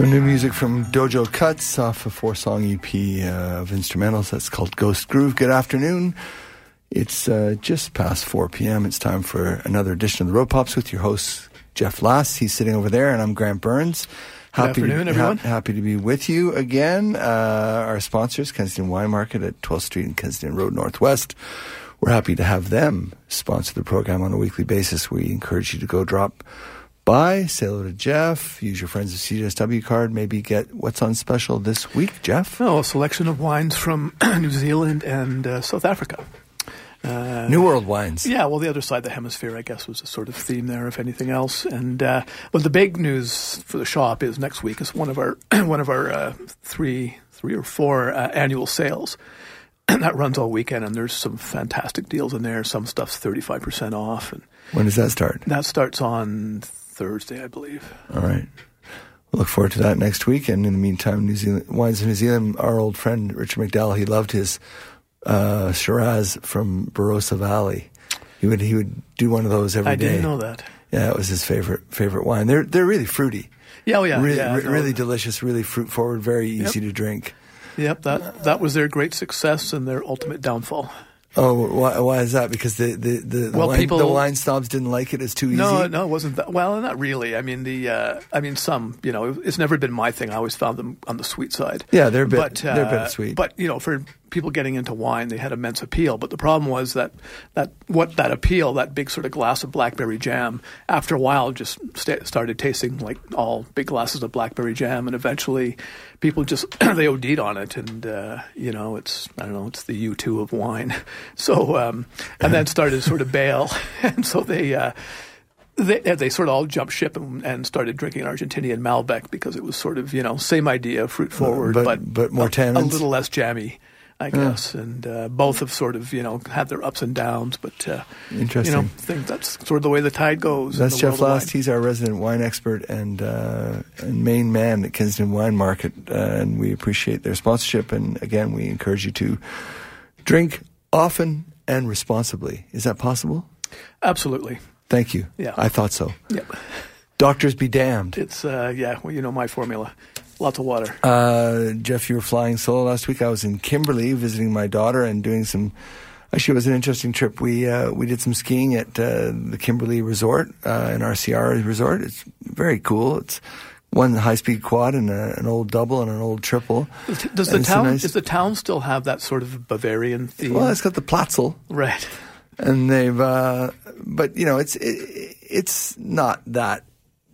Some new music from Dojo Cuts off a four song EP uh, of instrumentals that's called Ghost Groove. Good afternoon. It's uh, just past 4 p.m. It's time for another edition of the Road Pops with your host, Jeff Lass. He's sitting over there, and I'm Grant Burns. Happy, Good afternoon, everyone. Ha- happy to be with you again. Uh, our sponsors, Kensington Wine Market at 12th Street and Kensington Road Northwest. We're happy to have them sponsor the program on a weekly basis. We encourage you to go drop by, say hello to Jeff, use your friends of CJSW card, maybe get what's on special this week, Jeff. Oh, a selection of wines from New Zealand and uh, South Africa. Uh, New World wines. Yeah, well, the other side of the hemisphere, I guess, was a sort of theme there, if anything else. And uh, but the big news for the shop is next week is one of our one of our uh, three three or four uh, annual sales. And that runs all weekend, and there's some fantastic deals in there. Some stuff's thirty five percent off. And when does that start? That starts on Thursday, I believe. All right. We'll look forward to that next week. And in the meantime, New Zealand wines of New Zealand. Our old friend Richard McDowell, he loved his uh, Shiraz from Barossa Valley. He would he would do one of those every I day. I didn't know that. Yeah, it was his favorite favorite wine. They're they're really fruity. Yeah, oh yeah, really, yeah, re- really delicious, really fruit forward, very easy yep. to drink. Yep, that that was their great success and their ultimate downfall. Oh, why, why is that? Because the the the, the, well, wine, people, the wine snobs didn't like it. It's too easy. No, no, it wasn't. That, well, not really. I mean, the uh, I mean, some. You know, it's never been my thing. I always found them on the sweet side. Yeah, they're a bit. But, uh, they're a bit sweet. But you know, for people getting into wine, they had immense appeal. But the problem was that that what that appeal, that big sort of glass of blackberry jam, after a while, just st- started tasting like all big glasses of blackberry jam, and eventually, people just they OD'd on it, and uh, you know, it's I don't know, it's the U two of wine. So um, and then started to sort of bail, and so they. Uh, they, they sort of all jumped ship and, and, started drinking Argentinian Malbec because it was sort of you know same idea, fruit forward, but but, but more a, a little less jammy. I guess, yeah. and uh, both have sort of you know had their ups and downs, but uh, interesting. You know, think that's sort of the way the tide goes. That's Jeff Last. He's our resident wine expert and uh, and main man at Kensington Wine Market, uh, and we appreciate their sponsorship. And again, we encourage you to drink often and responsibly. Is that possible? Absolutely. Thank you. Yeah, I thought so. Yep. Doctors be damned. It's uh, yeah. Well, you know my formula. Lots of water. Uh, Jeff, you were flying solo last week. I was in Kimberley visiting my daughter and doing some. Actually, it was an interesting trip. We uh, we did some skiing at uh, the Kimberley Resort, uh, an RCR resort. It's very cool. It's one high speed quad and a, an old double and an old triple. Does the town nice, does the town still have that sort of Bavarian theme? Well, it's got the Platzl, right? And they've, uh, but you know, it's it, it's not that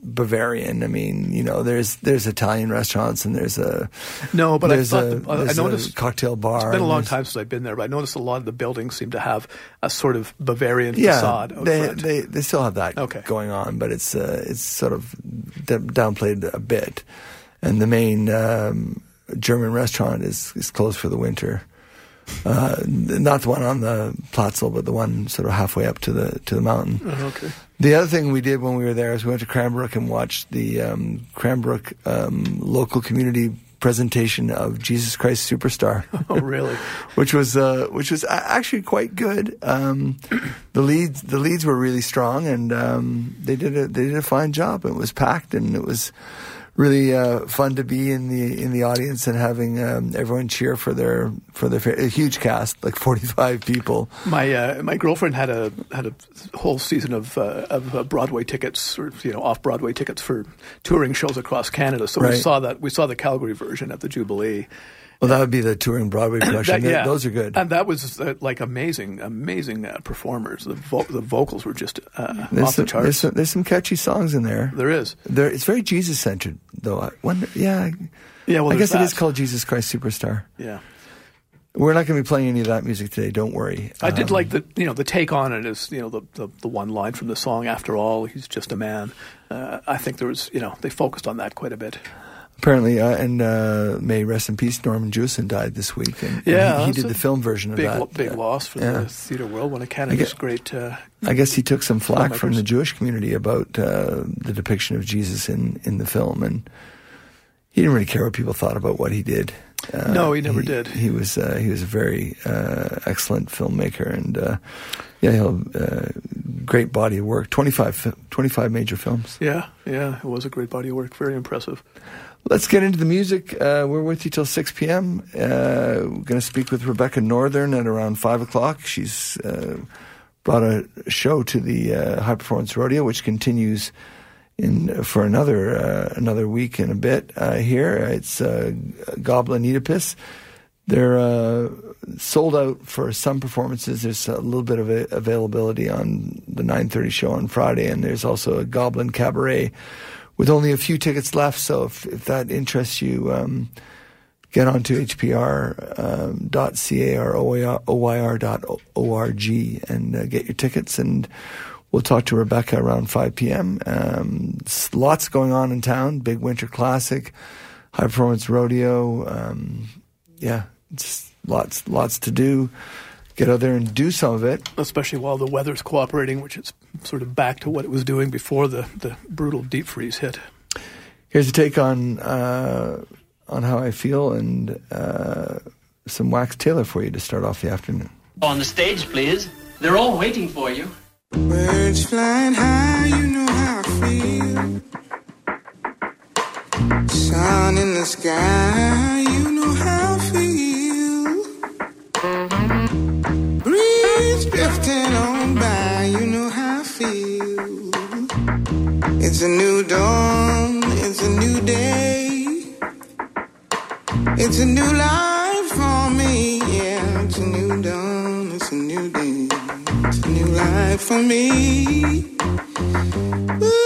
Bavarian. I mean, you know, there's there's Italian restaurants and there's a no, but I, a, the, I noticed cocktail bar. It's been a long time since I've been there, but I noticed a lot of the buildings seem to have a sort of Bavarian yeah, facade. they, they they still have that okay. going on, but it's uh, it's sort of downplayed a bit. And the main um, German restaurant is is closed for the winter. Uh, not the one on the Platzl, but the one sort of halfway up to the to the mountain. Oh, okay. The other thing we did when we were there is we went to Cranbrook and watched the um, Cranbrook um, local community presentation of Jesus Christ Superstar. Oh, really? which was uh, which was actually quite good. Um, the leads the leads were really strong, and um, they did a they did a fine job. It was packed, and it was really uh, fun to be in the in the audience and having um, everyone cheer for their for their a huge cast, like forty five people. My uh, my girlfriend had a had a whole season of uh, of uh, Broadway tickets, or you know, off Broadway tickets for touring shows across Canada. So right. we saw that we saw the Calgary version at the Jubilee. Well, that would be the touring Broadway production. that, yeah. Those are good, and that was uh, like amazing, amazing uh, performers. The, vo- the vocals were just uh, off some, the charts. There's some, there's some, catchy songs in there. There is. There, it's very Jesus centered, though. I wonder, yeah, yeah. Well, I guess that. it is called Jesus Christ Superstar. Yeah. We're not going to be playing any of that music today. Don't worry. I um, did like the you know the take on it is you know the, the, the one line from the song. After all, he's just a man. Uh, I think there was you know they focused on that quite a bit. Apparently, uh, and uh, may rest in peace. Norman Jewison died this week, and, yeah, and he, he did the film version of big, that. Big loss for yeah. the theater world. One of Canada's I guess, great. Uh, I guess he took some flack filmmakers. from the Jewish community about uh, the depiction of Jesus in, in the film, and he didn't really care what people thought about what he did. Uh, no, he never he, did. He was uh, he was a very uh, excellent filmmaker, and uh, yeah, he'll uh, great body of work. 25, 25 major films. Yeah, yeah, it was a great body of work. Very impressive. Let's get into the music. Uh, we're with you till 6 p.m. Uh, we're going to speak with Rebecca Northan at around 5 o'clock. She's uh, brought a show to the uh, High Performance Rodeo, which continues in for another uh, another week and a bit uh, here. It's Goblin Oedipus. They're sold out for some performances. There's a little bit of availability on the 9:30 show on Friday, and there's also a Goblin Cabaret with only a few tickets left. So if if that interests you. Um, get onto hpr.ca or oyr.org and uh, get your tickets and we'll talk to Rebecca around 5 p.m. Um, lots going on in town. Big winter classic, high performance rodeo. Um, yeah, just lots, lots to do. Get out there and do some of it. Especially while the weather's cooperating, which is sort of back to what it was doing before the, the brutal deep freeze hit. Here's a take on uh, on how I feel and uh, some Wax Tailor for you to start off the afternoon. On the stage, please. They're all waiting for you. Birds flying high, you know how I feel. Sun in the sky, you know how I feel. Breeze drifting on by, you know how I feel. It's a new dawn, it's a new day. It's a new life for me, yeah. It's a new dawn, it's a new day. It's a new life for me. Ooh,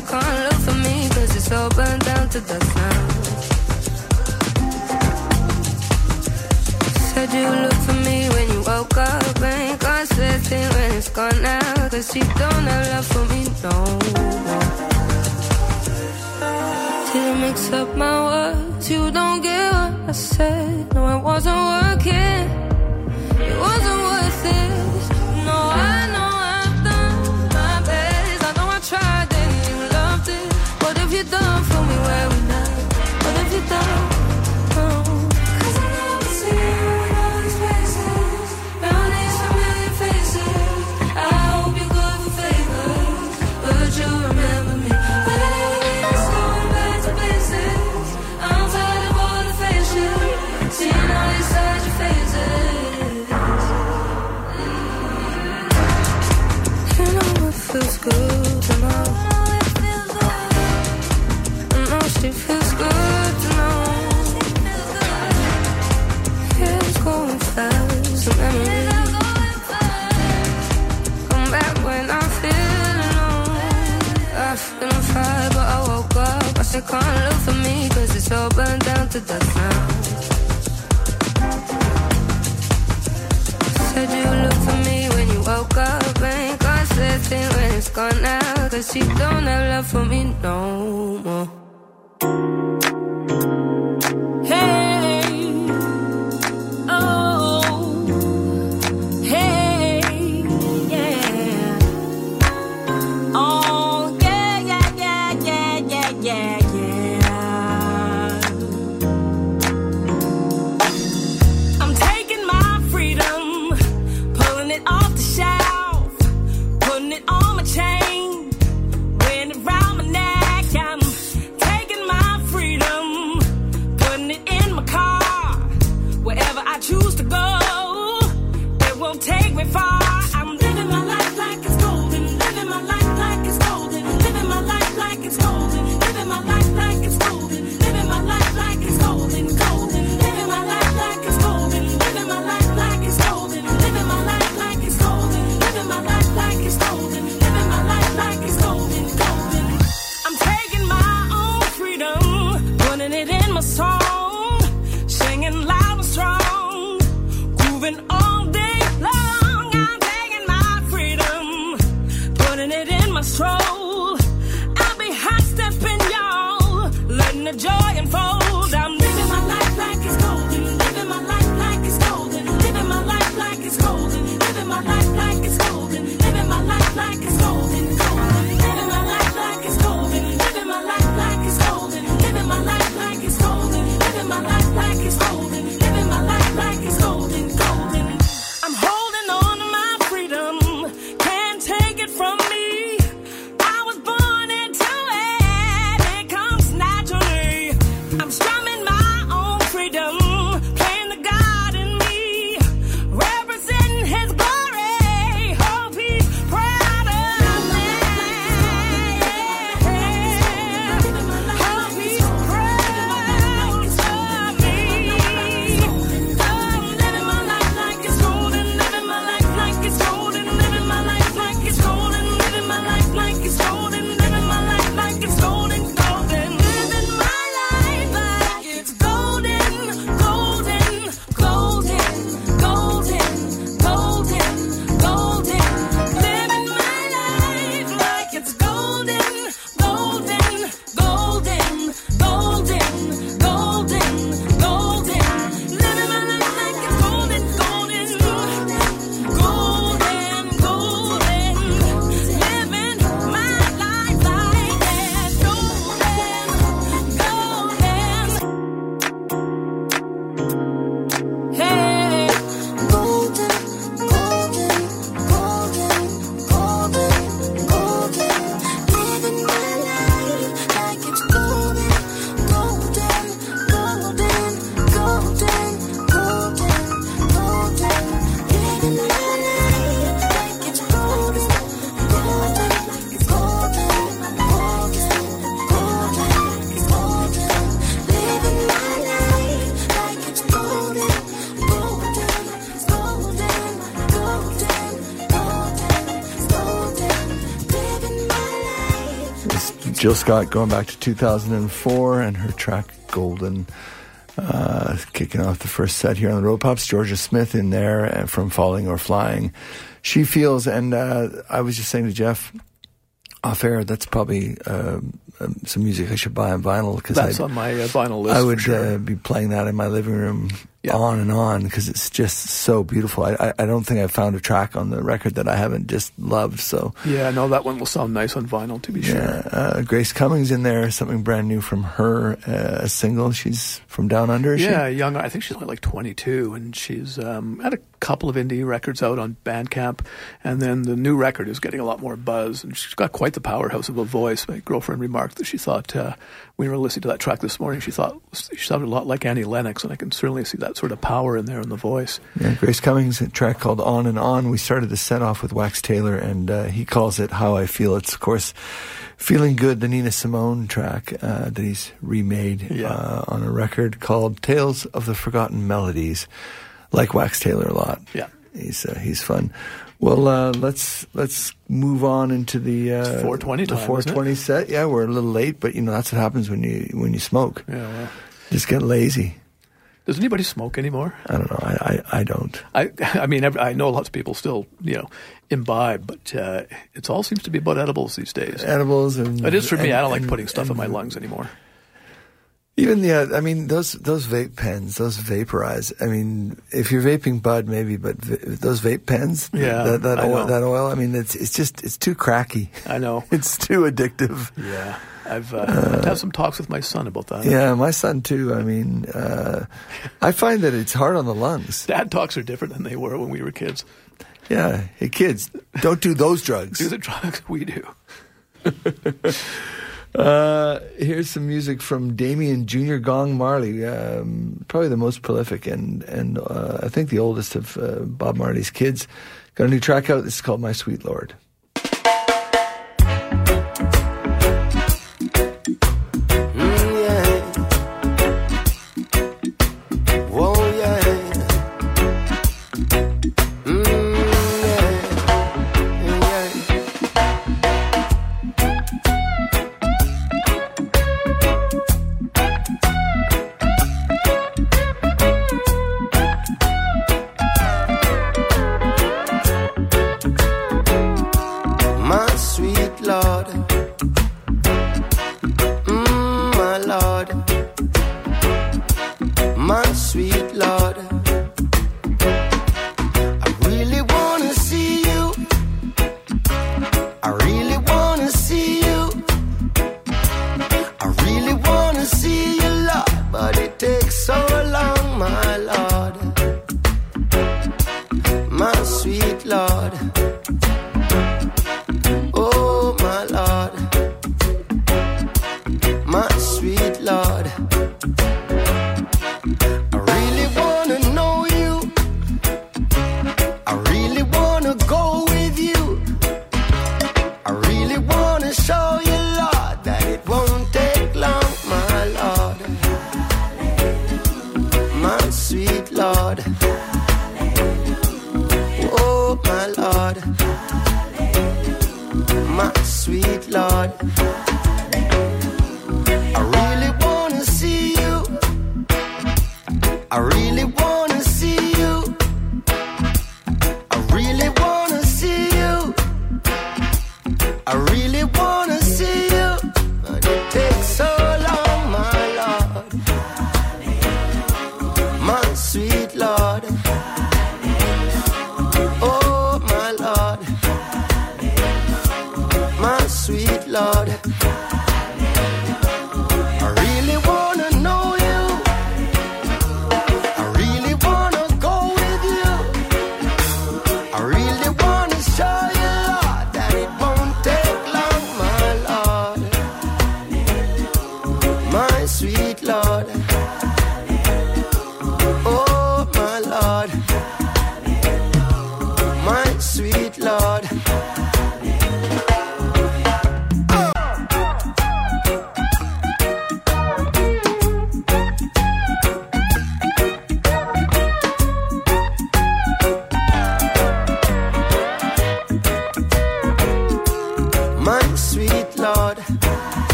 said, can't look for me, cause it's all burned down to dust now. Said you look for me when you woke up. Ain't got said thing when it's gone now. Cause you don't have love for me no more. Didn't mix up my words. You don't get what I said. No, it wasn't working. What said, can't look for me, cause it's all burned down to dust now. Said you look for me when you woke up. Ain't got said thing when it's gone now. Cause you don't have love for me no more. Jill Scott going back to 2004 and her track Golden. Uh, kicking off the first set here on the Road Pops. Jorja Smith in there uh, from Falling or Flying. She feels, and uh, I was just saying to Jeff off air, that's probably um, some music I should buy on vinyl because That's on my uh, vinyl list. I would sure. uh, be playing that in my living room Yeah. on and on because it's just so beautiful. I, I, I don't think I've found a track on the record that I haven't just loved. So yeah, no, that one will sound nice on vinyl to be sure. yeah, uh, Grace Cummings in there, something brand new from her, uh, a single. She's from Down Under. is she? Yeah, young. I think she's only like 22, and she's um, had a couple of indie records out on Bandcamp, and then the new record is getting a lot more buzz, and she's got quite the powerhouse of a voice. My girlfriend remarked that she thought uh, we were listening to that track this morning, she thought she sounded a lot like Annie Lennox, and I can certainly see that sort of power in there in the voice. Yeah, Grace Cummings, a track called On and On. We started the set off with Wax Tailor, and uh, he calls it How I Feel. It's, of course, Feeling Good, the Nina Simone track uh, that he's remade Yeah. uh, on a record called Tales of the Forgotten Melodies. Like Wax Tailor a lot. Yeah. He's, uh, he's fun. Well, uh, let's let's move on into the uh, 420 the time, isn't 420 set. Yeah, we're a little late, but you know that's what happens when you when you smoke. Yeah. Well, Just get lazy. Does anybody smoke anymore? I don't know. I I, I don't. I, I mean, I know lots of people still, you know, imbibe, but uh, it all seems to be about edibles these days. Edibles and It is for me. and- I don't like and- putting stuff in my lungs anymore. Even yeah, I mean those those vape pens, those vaporize. I mean, if you're vaping bud, maybe, but v- those vape pens, Yeah, that that oil, that oil. I mean, it's it's just it's too cracky. I know. It's too addictive. Yeah, I've uh, I've had some talks with my son about that. Yeah, my son too. I mean, uh, I find that it's hard on the lungs. Dad talks are different than they were when we were kids. Yeah, hey kids, don't do those drugs. Do the drugs we do. Uh, here's some music from Damian Jr. Gong Marley, um, probably the most prolific and and uh, I think the oldest of uh, Bob Marley's kids. Got a new track out. This is called My Sweet Lord.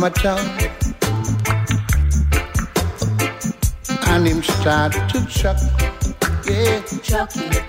from a dog and him start to chuck, yeah, chucking.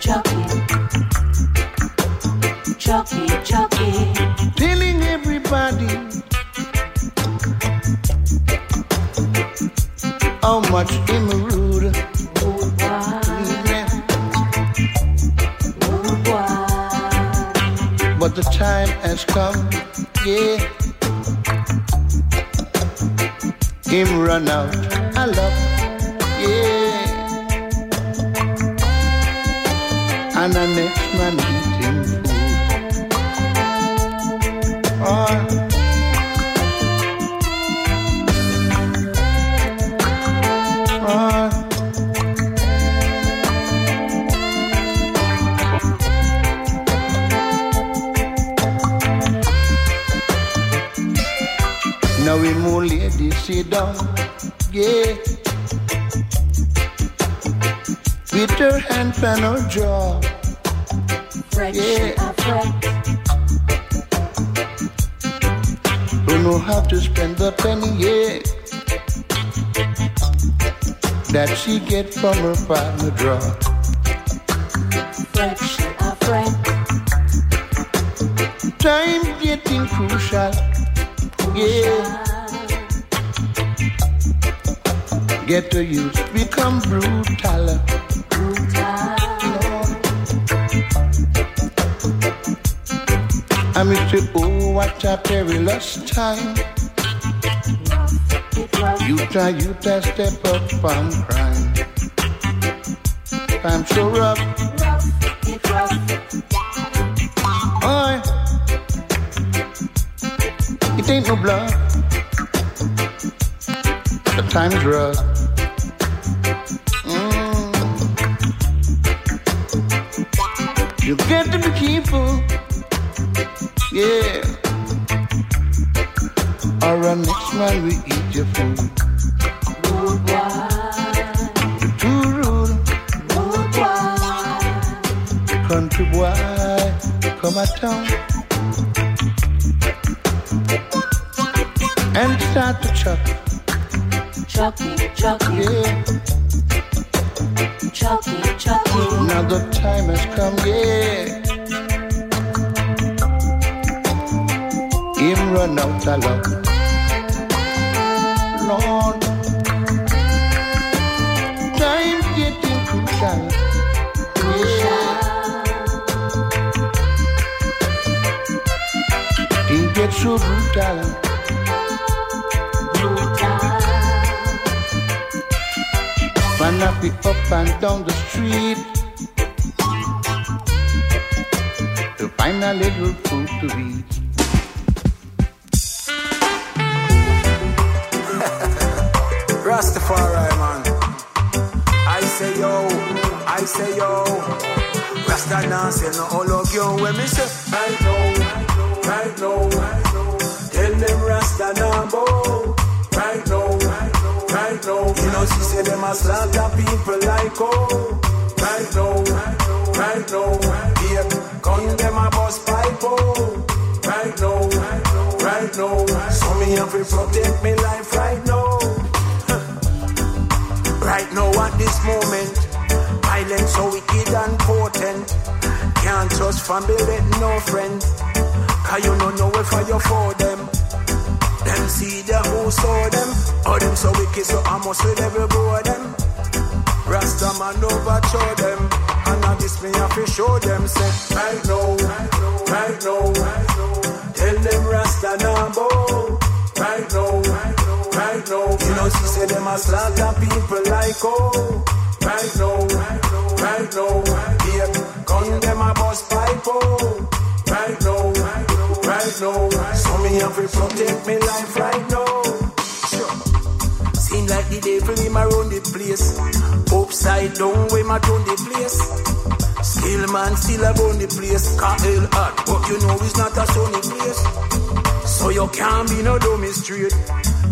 ain't no bluff. The time is rough. Mm. You got to be careful, yeah. Or our next man we eat your food. The two rule. Country boy, come at town. And start to chuck. Chucky, Chucky, Yeah, Chucky, Chucky. now the time has come. Yeah, him run out of luck. Lord, time getting crucial. Yeah. It gets so brutal. Man up and down the street to find a little food to eat. Rastafari, man. I say yo, I say yo. Rasta no all of you when me say them a slaughter people like oh. Right now, right now. Yeah, gun them a bust pipe oh. Right now, right now. So me have to protect me life right now. Right now at this moment, violence so wicked and potent. Can't trust family, no friend. Cause you don't know if you for them. See the who saw them. Oh, them so wicked, so I must with every bro them. Rasta man overthrow them. And now this me have to show them. Say, right now, right now, tell them Rasta now bow. Right now, right now. You know, she said them a slaughter people like oh. Right now, right now. Yeah, gun them a bust pipe oh. Right now, right now. So me have to protect me life right now. Seem like the devil him around the place. Upside down when my turn the place. Still man still around the place. Can't hell hard, but you know it's not a sunny place. So you can't be no dummy straight.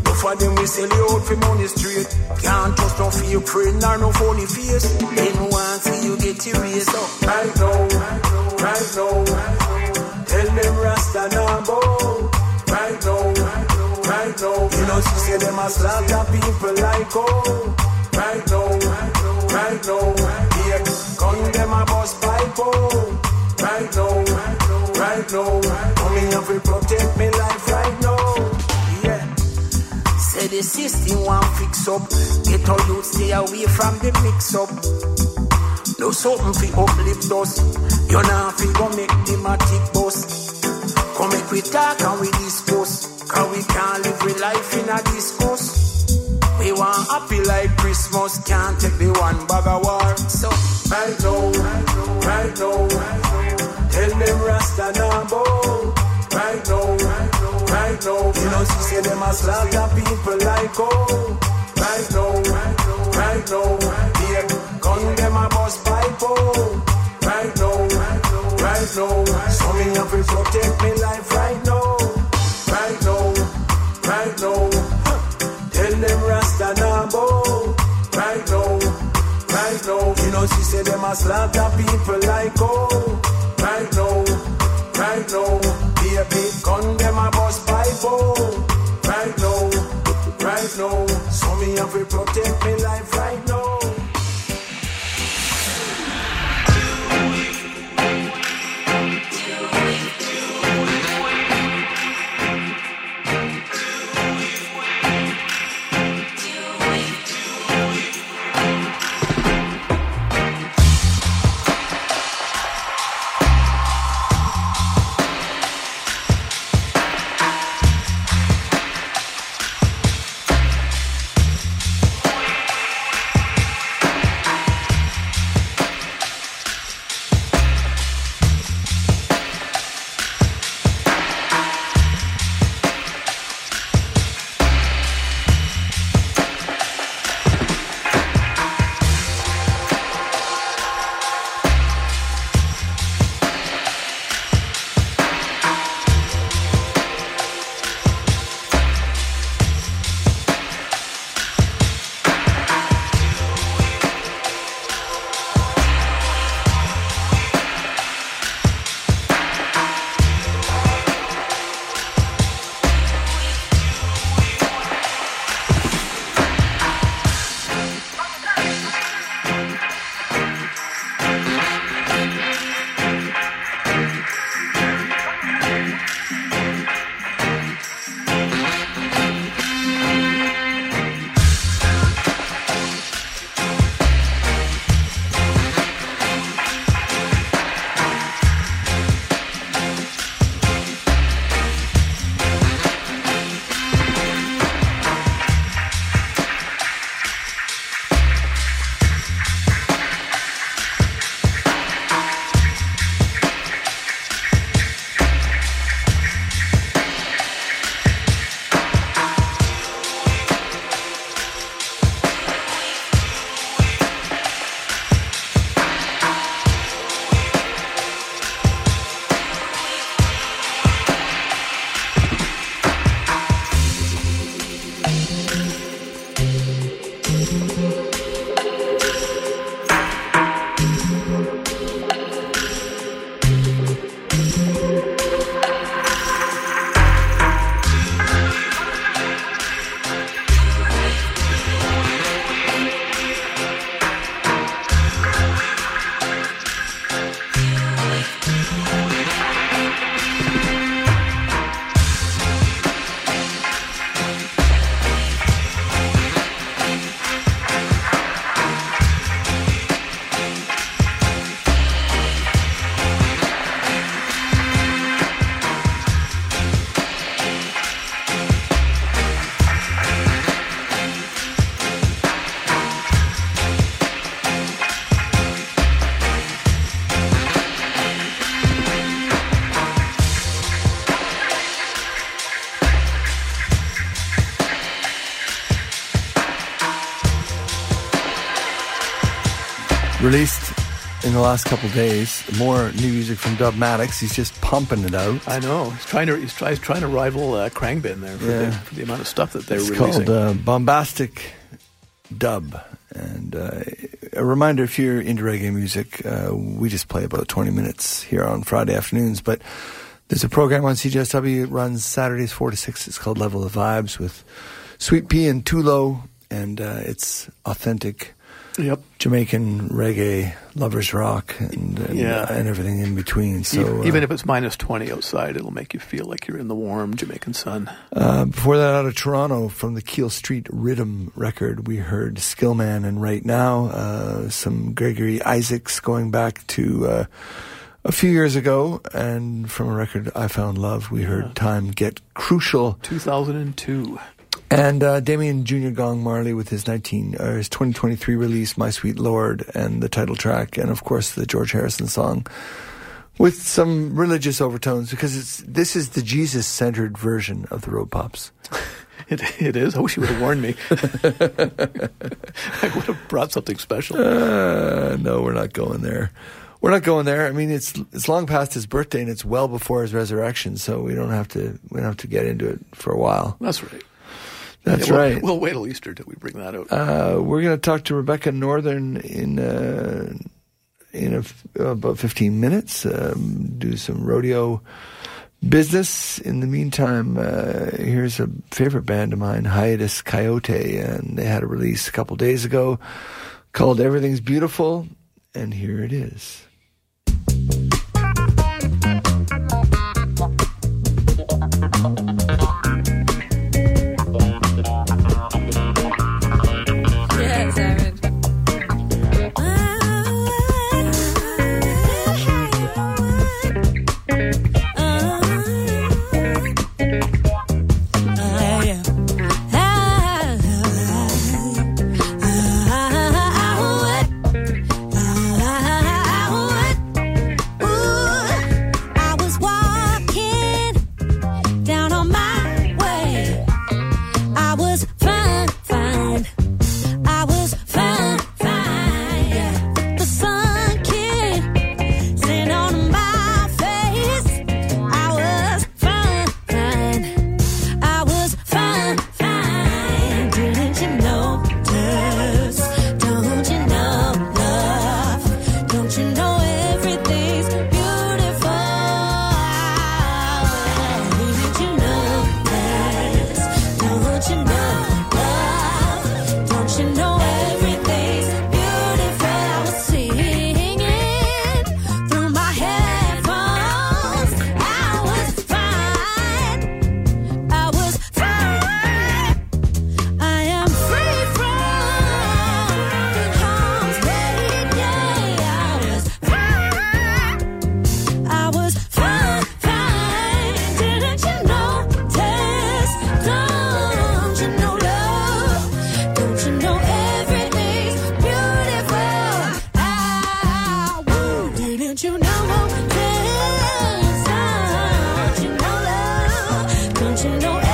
No for them we sell you out for money straight. Can't trust no fake friend or no funny face. Want see you get erased up. Right now, right now. Tell them Rasta now bow. Right now, right now. You know she say them a slaughter people like oh. Right now, right now. Yeah, gun them a bust pipe oh. Right now, right now. Coming up to protect me life right now. The system want fix up. Get all you stay away from the mix up. No something fi uplift us. You know fi go make the matic bust. Come make we talk and we discuss. Cause we can't live with life in a discourse. We want happy like Christmas. Can't take the one bag of war. So right now, right now, tell them Rasta now bow. Right now, right now. You know she say them a slaughter people like oh. Right now, right now. Yeah, gun them a bust pipe oh. Right now. So me have to protect me life right now. Right now, right now. Tell them Rasta now bow. Right now, right now. You know she say them a slaughter people like oh. Right now, right now. Baby, gun them a bust pipe oh. Right now, right now. So me have to protect me life right now. Released in the last couple days more new music from Dubmatix. He's just pumping it out. I know he's trying to he's, try, he's trying to rival uh, Khruangbin there for, Yeah. the, for the amount of stuff that they're It's releasing. called uh, Boombastic Dub. And uh, a reminder if you're into reggae music, uh, we just play about 20 minutes here on Friday afternoons. But there's a program on CJSW. It runs Saturdays 4 to 6. It's called Level of Vibes with Sweet Pea and Tulo. And uh, it's authentic Yep. Jamaican reggae, lovers rock, and and, Yeah. uh, and everything in between. So E- even uh, if it's minus twenty outside, it'll make you feel like you're in the warm Jamaican sun. Uh, before that, out of Toronto, from the Keele Street Rhythm record, we heard Skillman, and right now, uh, some Gregory Isaacs going back to uh, a few years ago, and from a record I Found Love, we heard Time Get Crucial, 2002. and uh, Damian Junior Gong Marley with his 19 uh, his 2023 release, My Sweet Lord, and the title track, and of course the George Harrison song. With some religious overtones, because it's this is the Jesus-centered version of the Road Pops. It, it is. I wish you would have warned me. I would have brought something special. Uh, no, we're not going there. We're not going there. I mean, it's it's long past his birthday and it's well before his resurrection, so we don't have to we don't have to get into it for a while. That's right. That's Yeah, we'll- right. We'll wait till Easter till we bring that out. Uh, we're going to talk to Rebecca Northan in uh, in a about fifteen minutes. Um, do some rodeo business. In the meantime, uh, here's a favorite band of mine, Hiatus Kaiyote, and they had a release a couple days ago called "Everything's Beautiful," and here it is. Don't you know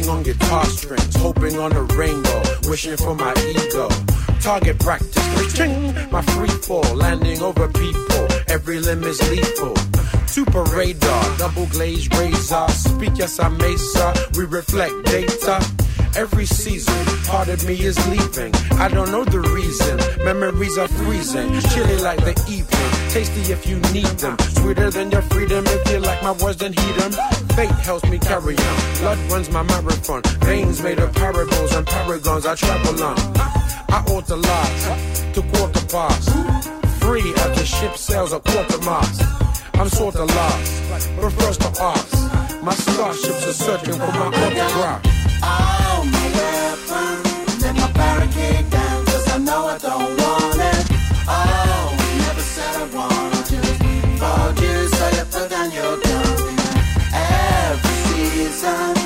farthing, on guitar strings, hoping on a rainbow, wishing for my ego. Target practice, ching, my free fall, landing over people. Every limb is lethal. Super radar, double glazed razor. Speak, yes, I sir. We reflect data. Every season, part of me is leaving. I don't know the reason. Memories are freezing, chilly like the evening. Tasty if you need them, sweeter than your freedom. If you like my words, then heed them. Fate helps carry on. Blood runs my marathon. Veins made of parables and paragons. I travel on. I ought lies to quarter past. Free as the ship sails a quarter mast. I'm sort of lost, but first to ask. My starships are searching for my autograph. all my weapons season,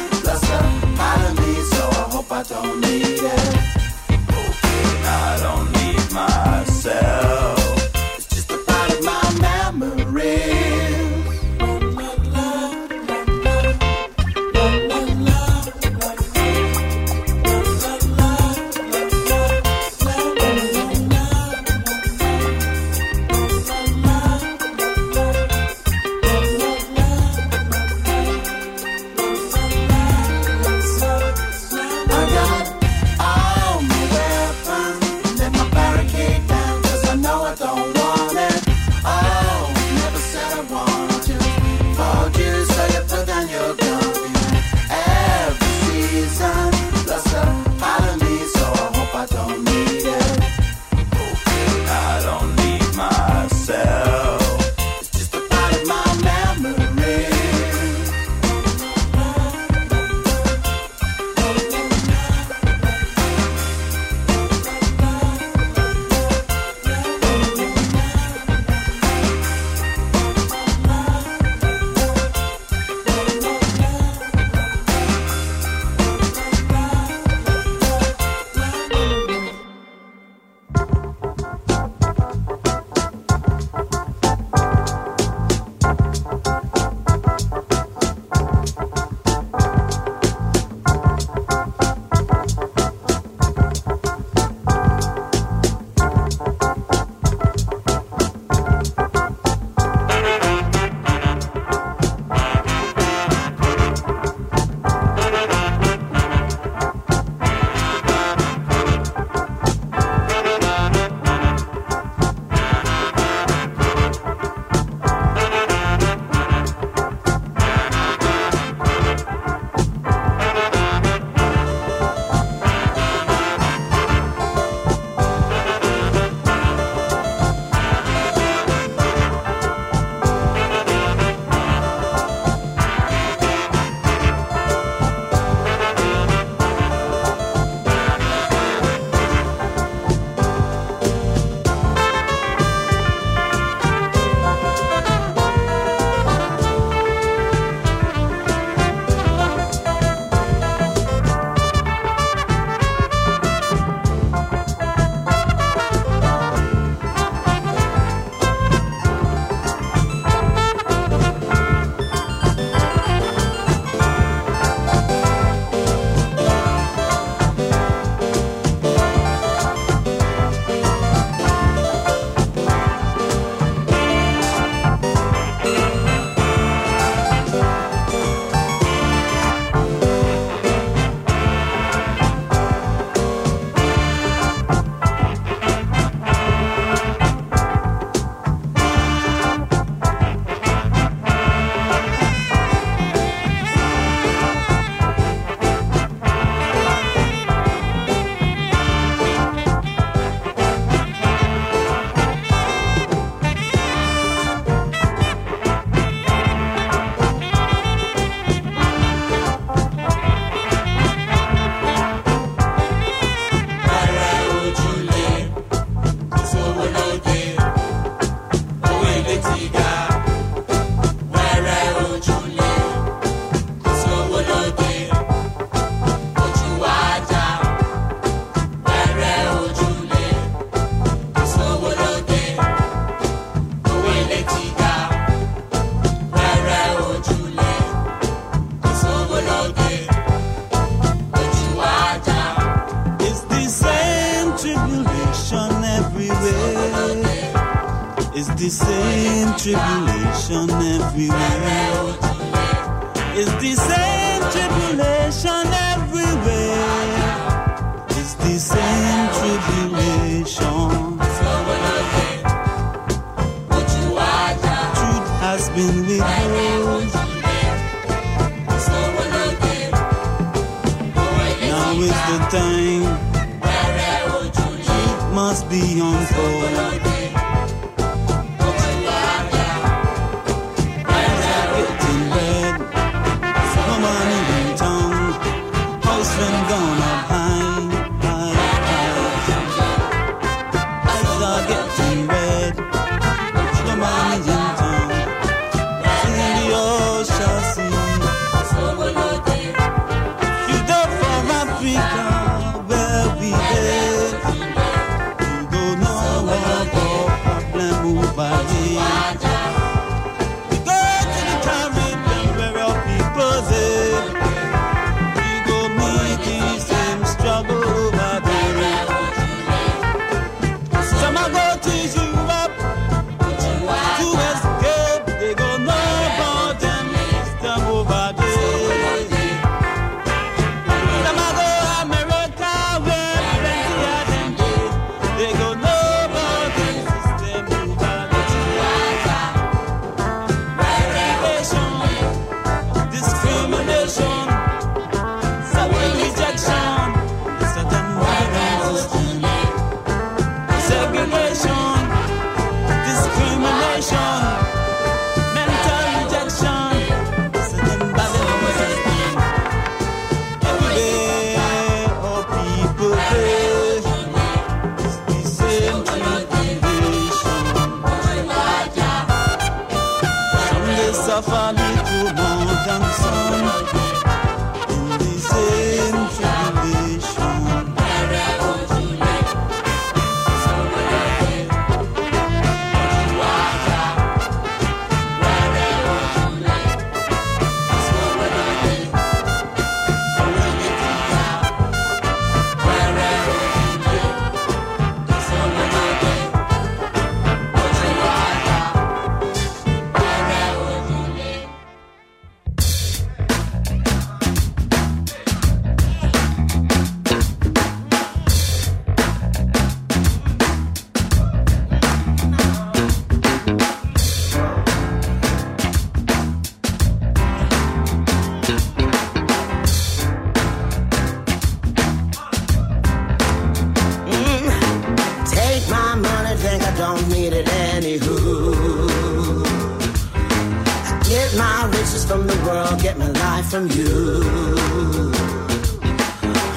from you.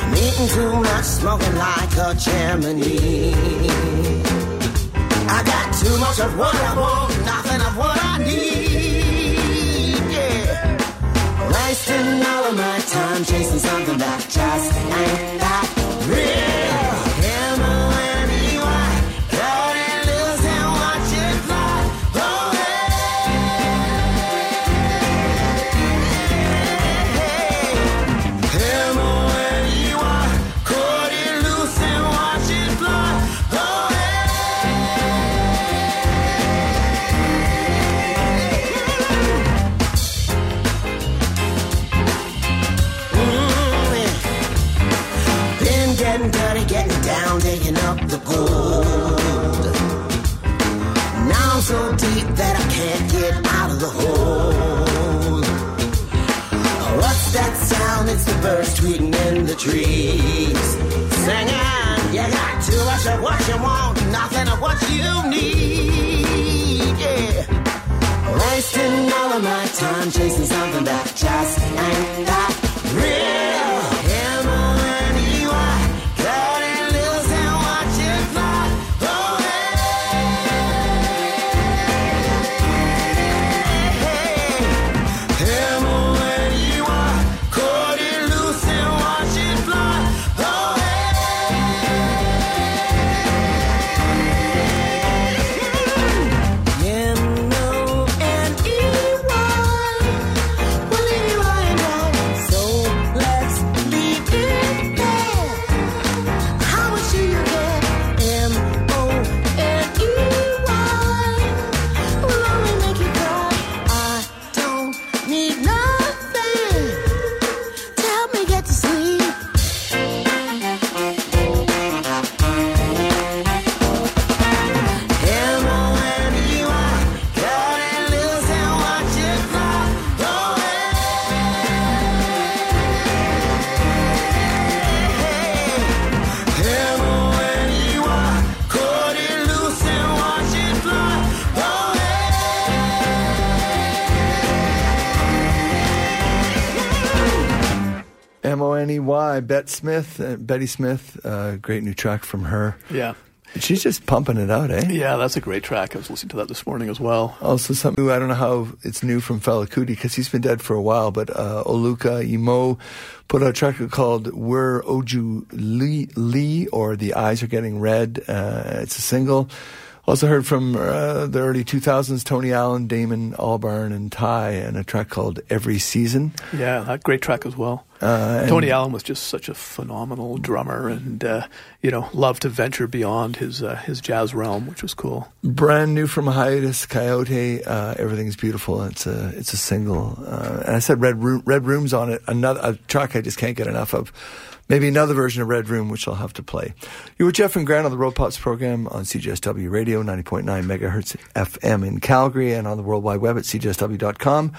I'm eating too much, smoking like a chimney. I got too much of what I want, nothing of what I need. Yeah. Wasting all of my time chasing something that just ain't Smith, uh, Bette Smith, uh, great new track from her. Yeah. She's just pumping it out, eh? Yeah, that's a great track. I was listening to that this morning as well. Also, something new, I don't know how it's new from Fela Kuti because he's been dead for a while, but uh, Oluko Imo put out a track called Were Oju Le, Le or The Eyes Are Getting Red. Uh, it's a single. Also heard from uh, the early 2000s Tony Allen, Damon Albarn, and Ty, and a track called Every Season. Yeah, that great track as well. Uh, Tony Allen was just such a phenomenal drummer, and uh, you know, loved to venture beyond his uh, his jazz realm, which was cool. brand new from Hiatus Kaiyote. Uh, Everything's beautiful. It's a it's a single, uh, and I said Red Room, Red Rooms on it. Another a track I just can't get enough of. Maybe another version of Red Room, which I'll have to play. You were Jeff and Grant on the Road Pops program on CJSW Radio, 90.9 megahertz FM in Calgary, and on the World Wide Web at CJSW.com.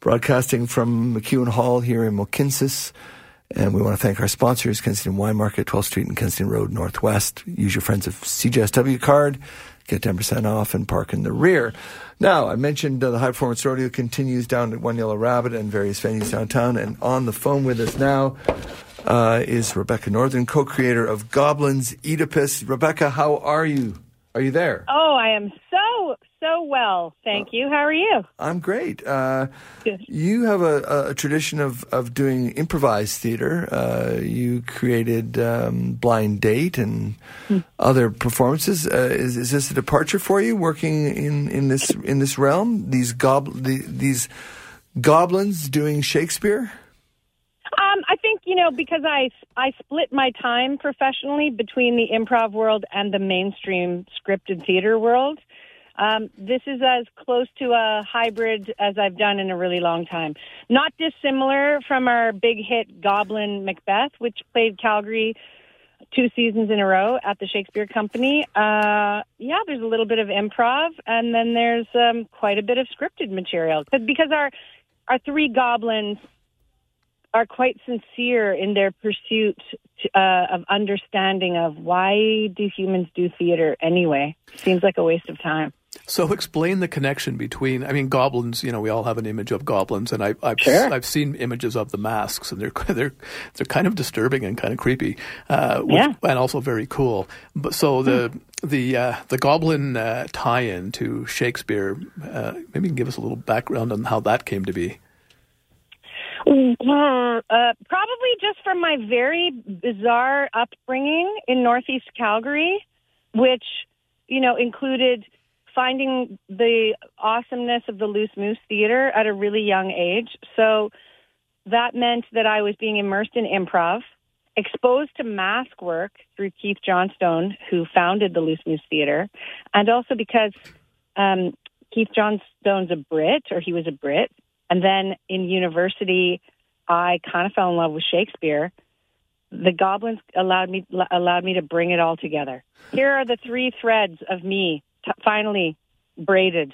Broadcasting from MacEwan Hall here in Mohkinstsis. And we want to thank our sponsors, Kensington Wine Market, 12th Street and Kensington Road Northwest. Use your friends of CJSW card. Get 10% off and park in the rear. Now, I mentioned uh, the High Performance Rodeo continues down at One Yellow Rabbit and various venues downtown. And on the phone with us now uh, is Rebecca Northan, co-creator of Goblins Oedipus. Rebecca, how are you? Are you there? Oh, I am so, so well. Thank you. How are you? I'm great. Uh, you have a, a tradition of, of doing improvised theater. Uh, you created um, Blind Date and other performances. Uh, is, is this a departure for you, working in, in this in this realm? These gob the, these goblins doing Shakespeare. Um, I think you know because I I split my time professionally between the improv world and the mainstream scripted theater world. Um, this is as close to a hybrid as I've done in a really long time. Not dissimilar from our big hit Goblin Macbeth, which played Calgary two seasons in a row at the Shakespeare Company. Uh, yeah, there's a little bit of improv, and then there's um, quite a bit of scripted material. But because our our three goblins are quite sincere in their pursuit uh, of understanding of why do humans do theater anyway. Seems like a waste of time. So explain the connection between. I mean, goblins. You know, we all have an image of goblins, and I, I've Sure. I've seen images of the masks, and they're they're they're kind of disturbing and kind of creepy, uh, which- Yeah. and also very cool. But so the the uh, the goblin uh, tie-in to Shakespeare. Uh, maybe you can give us a little background on how that came to be. Uh, probably just from my very bizarre upbringing in Northeast Calgary, which, you know, included finding the awesomeness of the Loose Moose Theater at a really young age. So that meant that I was being immersed in improv, exposed to mask work through Keith Johnstone, who founded the Loose Moose Theater, and also because um, Keith Johnstone's a Brit, or he was a Brit. And then in university, I kind of fell in love with Shakespeare. The goblins allowed me allowed me to bring it all together. Here are the three threads of me t- finally braided.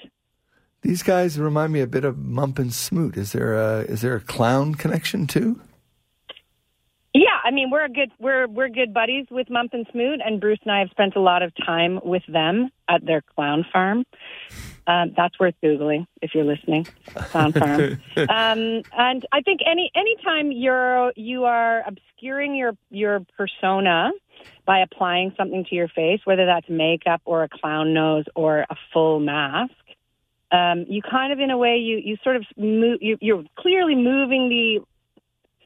These guys remind me a bit of Mump and Smoot. Is there a is there a clown connection too? Yeah, I mean we're a good we're we're good buddies with Mump and Smoot, and Bruce and I have spent a lot of time with them at their clown farm. Um, that's worth googling if you're listening. Clown farm. um, and I think any anytime you're you are obscuring your your persona by applying something to your face, whether that's makeup or a clown nose or a full mask, um, you kind of in a way you you sort of move, you, you're clearly moving the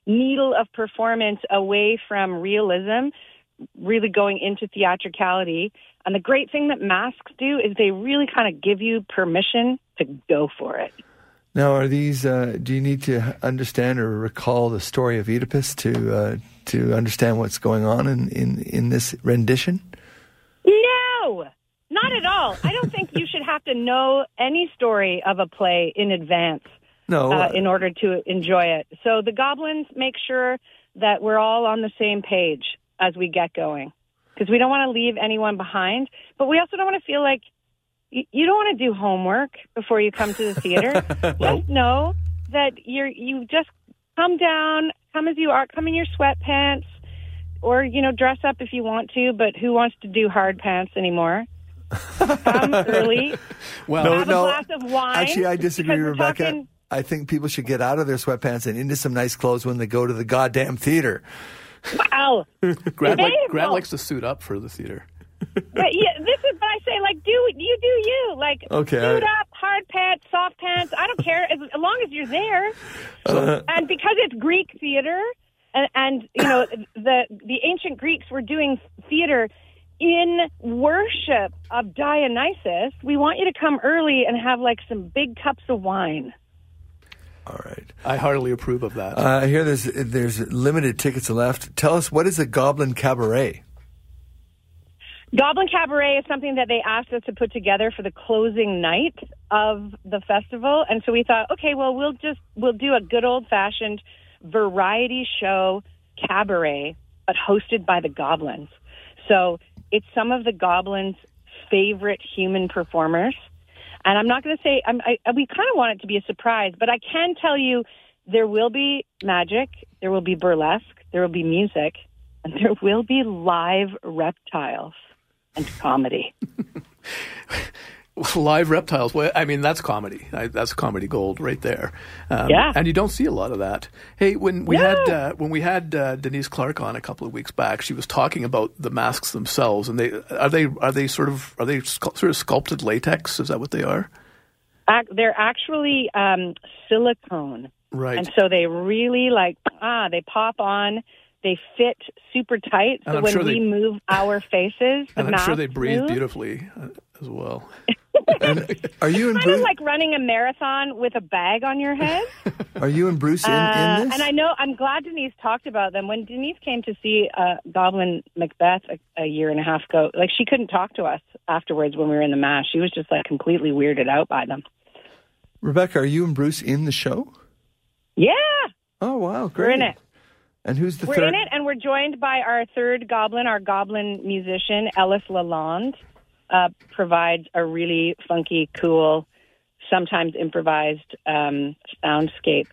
needle of performance away from realism, really going into theatricality. And the great thing that masks do is they really kind of give you permission to go for it. Now, are these? Uh, do you need to understand or recall the story of Oedipus to uh, to understand what's going on in, in, in this rendition? No, not at all. I don't think you should have to know any story of a play in advance No. uh, in order to enjoy it. So the goblins make sure that we're all on the same page as we get going because we don't want to leave anyone behind, but we also don't want to feel like you, you don't want to do homework before you come to the theater. just know that you're you just come down, come as you are, come in your sweatpants, or you know dress up if you want to. But who wants to do hard pants anymore? come early. Well, have no, a glass of wine. actually, I disagree, Rebecca. talking- I think people should get out of their sweatpants and into some nice clothes when they go to the goddamn theater. Wow. Grant, like, well- likes to suit up for the theater. but yeah, this is what I say. Like, do you do you? Like, Okay, suit I- up, hard pants, soft pants. I don't care as, as long as you're there. Uh, and because it's Greek theater, and, and you know the the ancient Greeks were doing theater in worship of Dionysus. We want you to come early and have like some big cups of wine. I heartily approve of that. Uh, I hear there's there's limited tickets left. Tell us what is a Goblin Cabaret? Goblin Cabaret is something that they asked us to put together for the closing night of the festival, and so we thought, okay, well, we'll just we'll do a good old fashioned variety show cabaret, but hosted by the goblins. So it's some of the goblins' favorite human performers, and I'm not going to say I'm, I, we kind of want it to be a surprise, but I can tell you there will be magic, there will be burlesque, there will be music, and there will be live reptiles and comedy. Live reptiles. Well, I mean, that's comedy. I, that's comedy gold right there. Um, Yeah. and you don't see a lot of that. Hey, when we No. had uh, when we had uh, Denise Clark on a couple of weeks back, she was talking about the masks themselves, and they are they are they sort of are they scu- sort of sculpted latex? Is that what they are? Ac- They're actually um, silicone. Right. And so they really like, ah, they pop on. They fit super tight. So when sure we they- move our faces, the And I'm sure they breathe beautifully uh, as well. Are you Kind of like running a marathon with a bag on your head. Are you and Bruce in, Uh, in this? and I know I'm glad Denise talked about them. When Denise came to see uh, Goblin Macbeth a, a year and a half ago, like she couldn't talk to us afterwards when we were in the mass. She was just like completely weirded out by them. Rebecca, are you and Bruce in the show? Yeah, Oh wow, great! we're in it. And who's the we're third? in it, and we're joined by our third goblin, our goblin musician, Ellis Lalonde. Uh, provides a really funky, cool, sometimes improvised um, soundscape.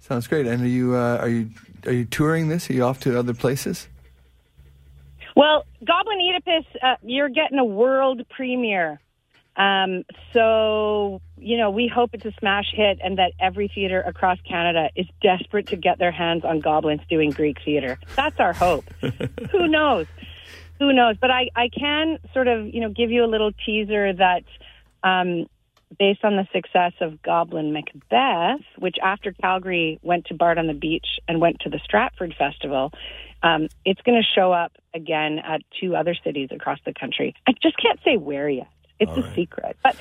Sounds great. And are you uh, are you are you touring this? Are you off to other places? Well, Goblin Oedipus, uh, you're getting a world premiere. Um, so, you know, we hope it's a smash hit and that every theater across Canada is desperate to get their hands on goblins doing Greek theater. That's our hope. Who knows? Who knows? But I, I can sort of, you know, give you a little teaser that um, based on the success of Goblin Macbeth, which after Calgary went to Bard on the Beach and went to the Stratford Festival, um, it's going to show up again at two other cities across the country. I just can't say where yet. It's a secret. But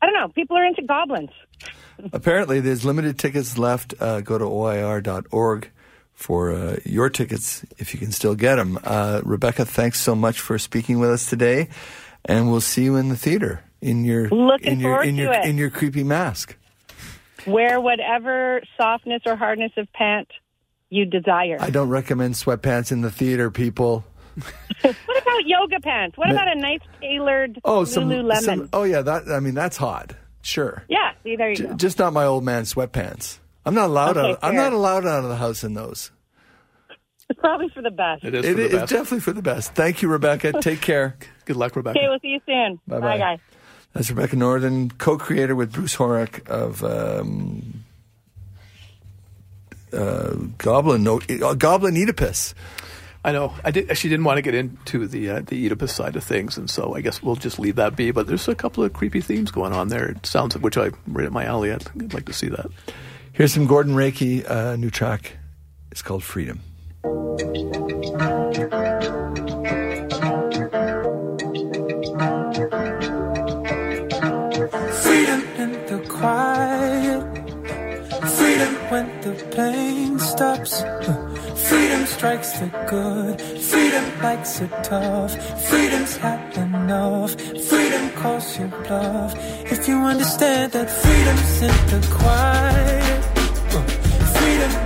I don't know. People are into goblins. Apparently, there's limited tickets left. Uh, go to oir.org for uh, your tickets if you can still get them. Uh, Rebecca, thanks so much for speaking with us today, and we'll see you in the theater in your Looking in your forward in to your it. in your creepy mask. Wear whatever softness or hardness of pant you desire. I don't recommend sweatpants in the theater, people. What about yoga pants? What about a nice tailored Oh, some, Lululemon? some oh yeah, that I mean that's hot. Sure. yeah, see, there you J- go. just not my old man sweatpants. I'm not allowed Okay, out. I'm not allowed out of the house in those. It's probably for the best. It is It the is best. definitely for the best. Thank you, Rebecca. Take care. Good luck, Rebecca. Okay, we'll see you soon. Bye-bye. Bye, guys. That's Rebecca Northan, co-creator with Bruce Horak of um, uh, Goblin no, uh, Goblin Oedipus. I know. I did. She didn't want to get into the uh, the Oedipus side of things, and so I guess we'll just leave that be. But there's a couple of creepy themes going on there. It sounds which I right at my alley. I'd, I'd like to see that. Here's some Jordan Rakei uh, new track. It's called Freedom. Freedom in the quiet. Freedom when the pain stops. Freedom strikes the good. Freedom likes it tough. Freedom's had enough. Freedom calls you bluff. If you understand that freedom's in the quiet.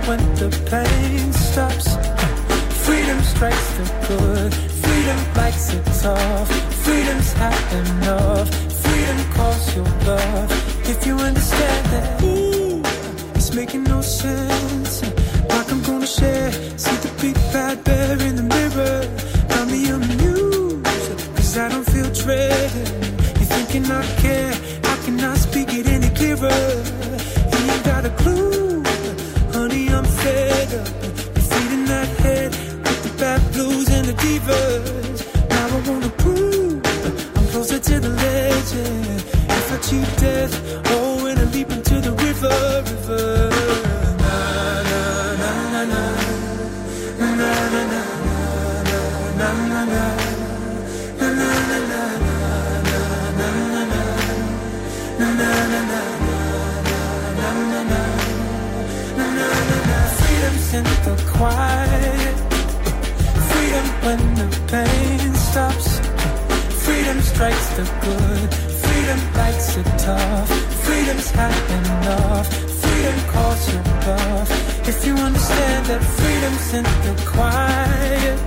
When the pain stops. Freedom strikes the good. Freedom likes it tough. Freedom's had enough. Freedom calls your love. If you understand that, ooh, it's making no sense. Like I'm gonna share. See the big bad bear in the mirror. Got me amused. Cause I don't feel dread. You thinking I care? I speak it any clearer? head up uh, Defeating that head With the bad blues and the divas. Now I wanna prove uh, I'm closer to the legend. If I cheat death Oh, and I leap into the river, river. In the quiet. Freedom when the pain stops. Freedom strikes the good. Freedom likes it tough. Freedom's had enough. Freedom calls your bluff. If you understand that freedom's in the quiet.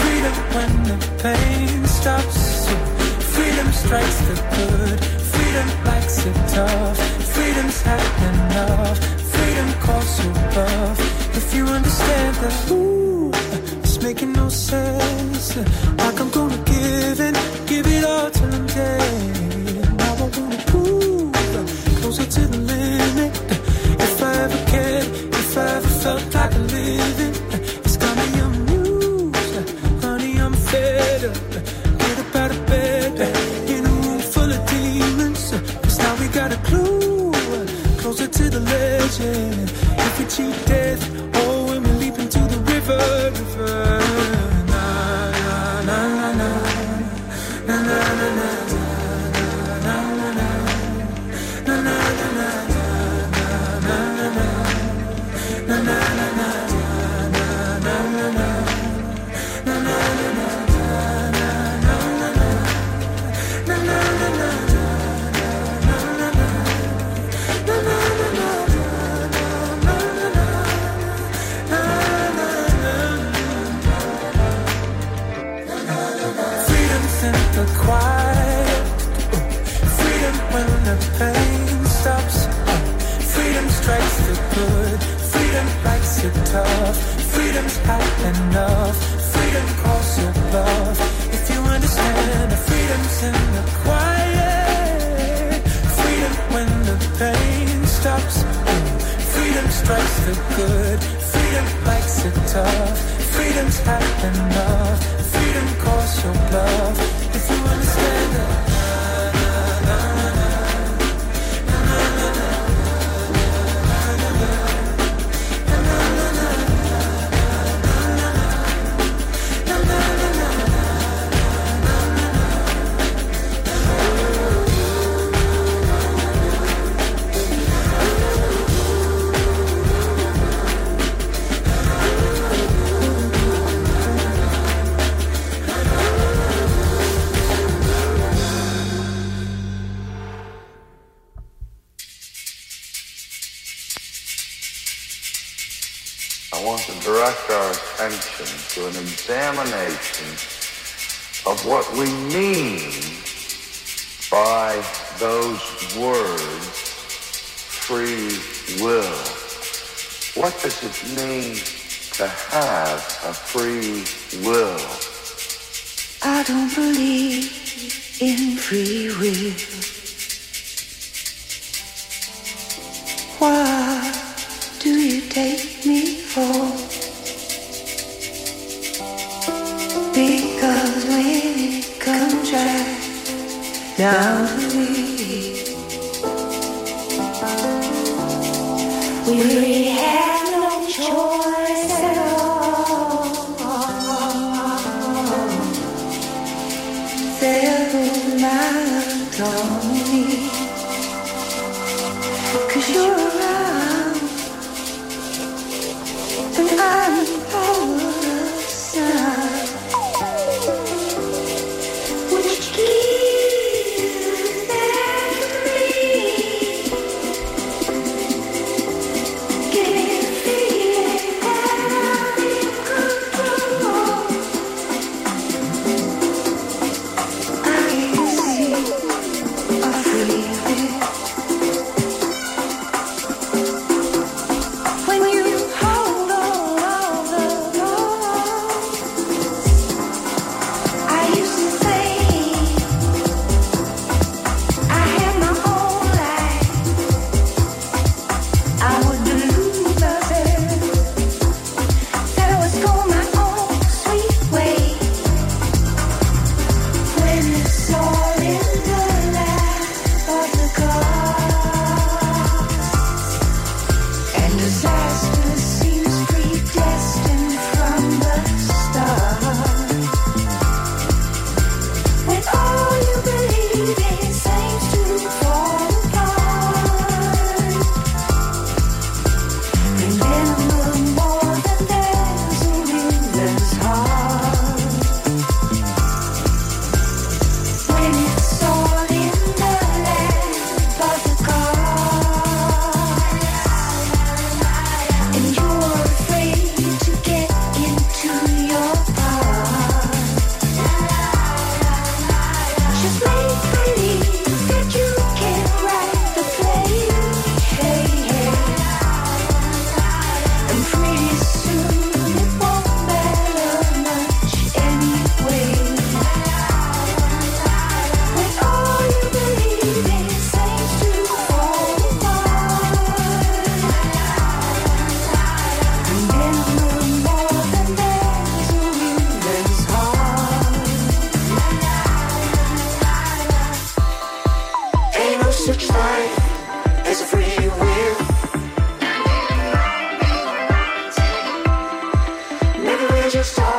Freedom when the pain stops. Freedom strikes the good. Freedom likes it tough. Freedom's had enough. Freedom calls your bluff. If you understand that, ooh, it's making no sense. Like I'm gonna give in, give it all till I'm dead. Now I wanna prove closer to the limit. If I ever cared, if I ever felt like living, it's to an examination of what we mean by those words, free will. What does it mean to have a free will? I don't believe in free will. What do you take me for? 想你。Just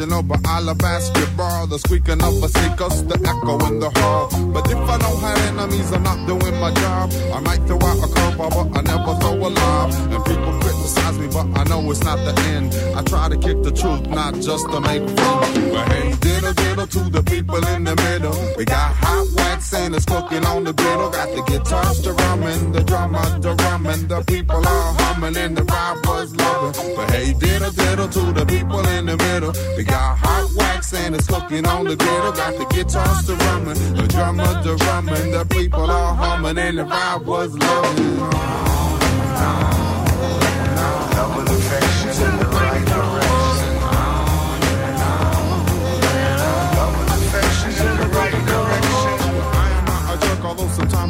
am not professional, but I love basketball. The squeaking of a sneakers, the echo in the hall. But if I don't have enemies, I'm not doing my job. I might throw out a curveball, but I never throw a lob. And people me, but I know it's not the end. I try to kick the truth, not just to make fun. But hey, diddle diddle to the people in the middle. We got hot wax and it's cooking on the griddle. Got the guitars to rumming, the drummer to. The people are humming and the ride was loving. But hey, diddle diddle to the people in the middle. We got hot wax and it's cooking on the griddle. Got the guitars to rumming, the drummer to. The people are humming and the ride was loving. Love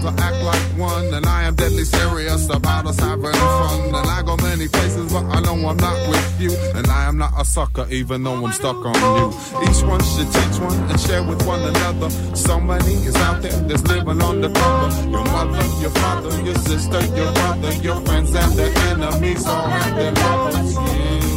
I act like one. And I am deadly serious about us having fun. And I go many places, but I know I'm not with you. And I am not a sucker, even though I'm stuck on you. Each one should teach one and share with one another. So many is out there that's living on the cover. Your mother, your father, your sister, your brother, your friends and their enemies all have their lovers. Yeah.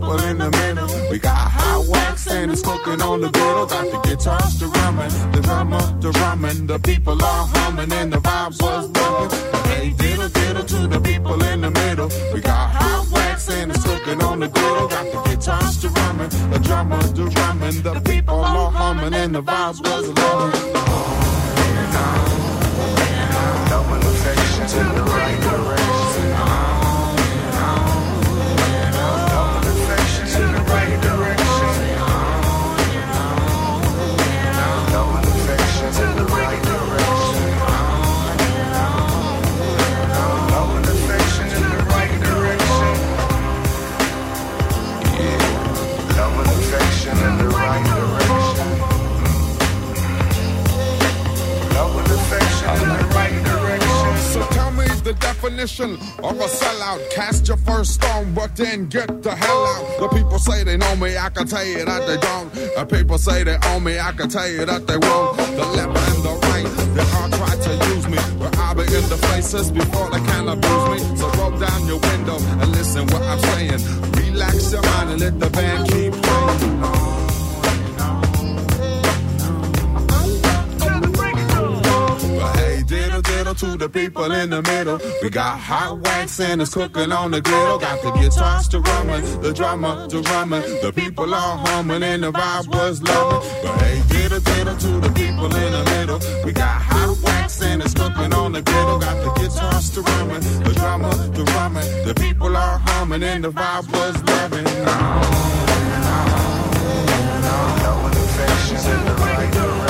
People in the middle. We got hot wax and it's cooking on the griddle. Got the guitars, the drumming, the drummer, the drumming. The people are humming and the vibes was bumping. Hey, diddle diddle to the people in the middle. We got hot wax and it's cooking on the griddle. Got the guitars, the drumming, the drummer, the drumming. The people are humming and the vibes was loving. Love and affections in the right definition of a sellout. Cast your first stone, but then get the hell out. The people say they know me, I can tell you that they don't. The people say they own me, I can tell you that they won't. The left and the right, they all try to use me. But I'll be in the places before they can abuse me. So roll down your window and listen what I'm saying. Relax your mind and let the band keep playing. Diddle to the people in the middle. We got hot wax and it's cooking on the griddle. Got the guitars to rumming, the drummer to rumming. The people all humming and the vibe was loving. But hey, diddle diddle to the people in the middle. We got hot wax and it's cooking on the griddle. Got the guitars to rumming, the drummer to rumming. The people all humming and the vibe was loving. Love and affections in the right direction.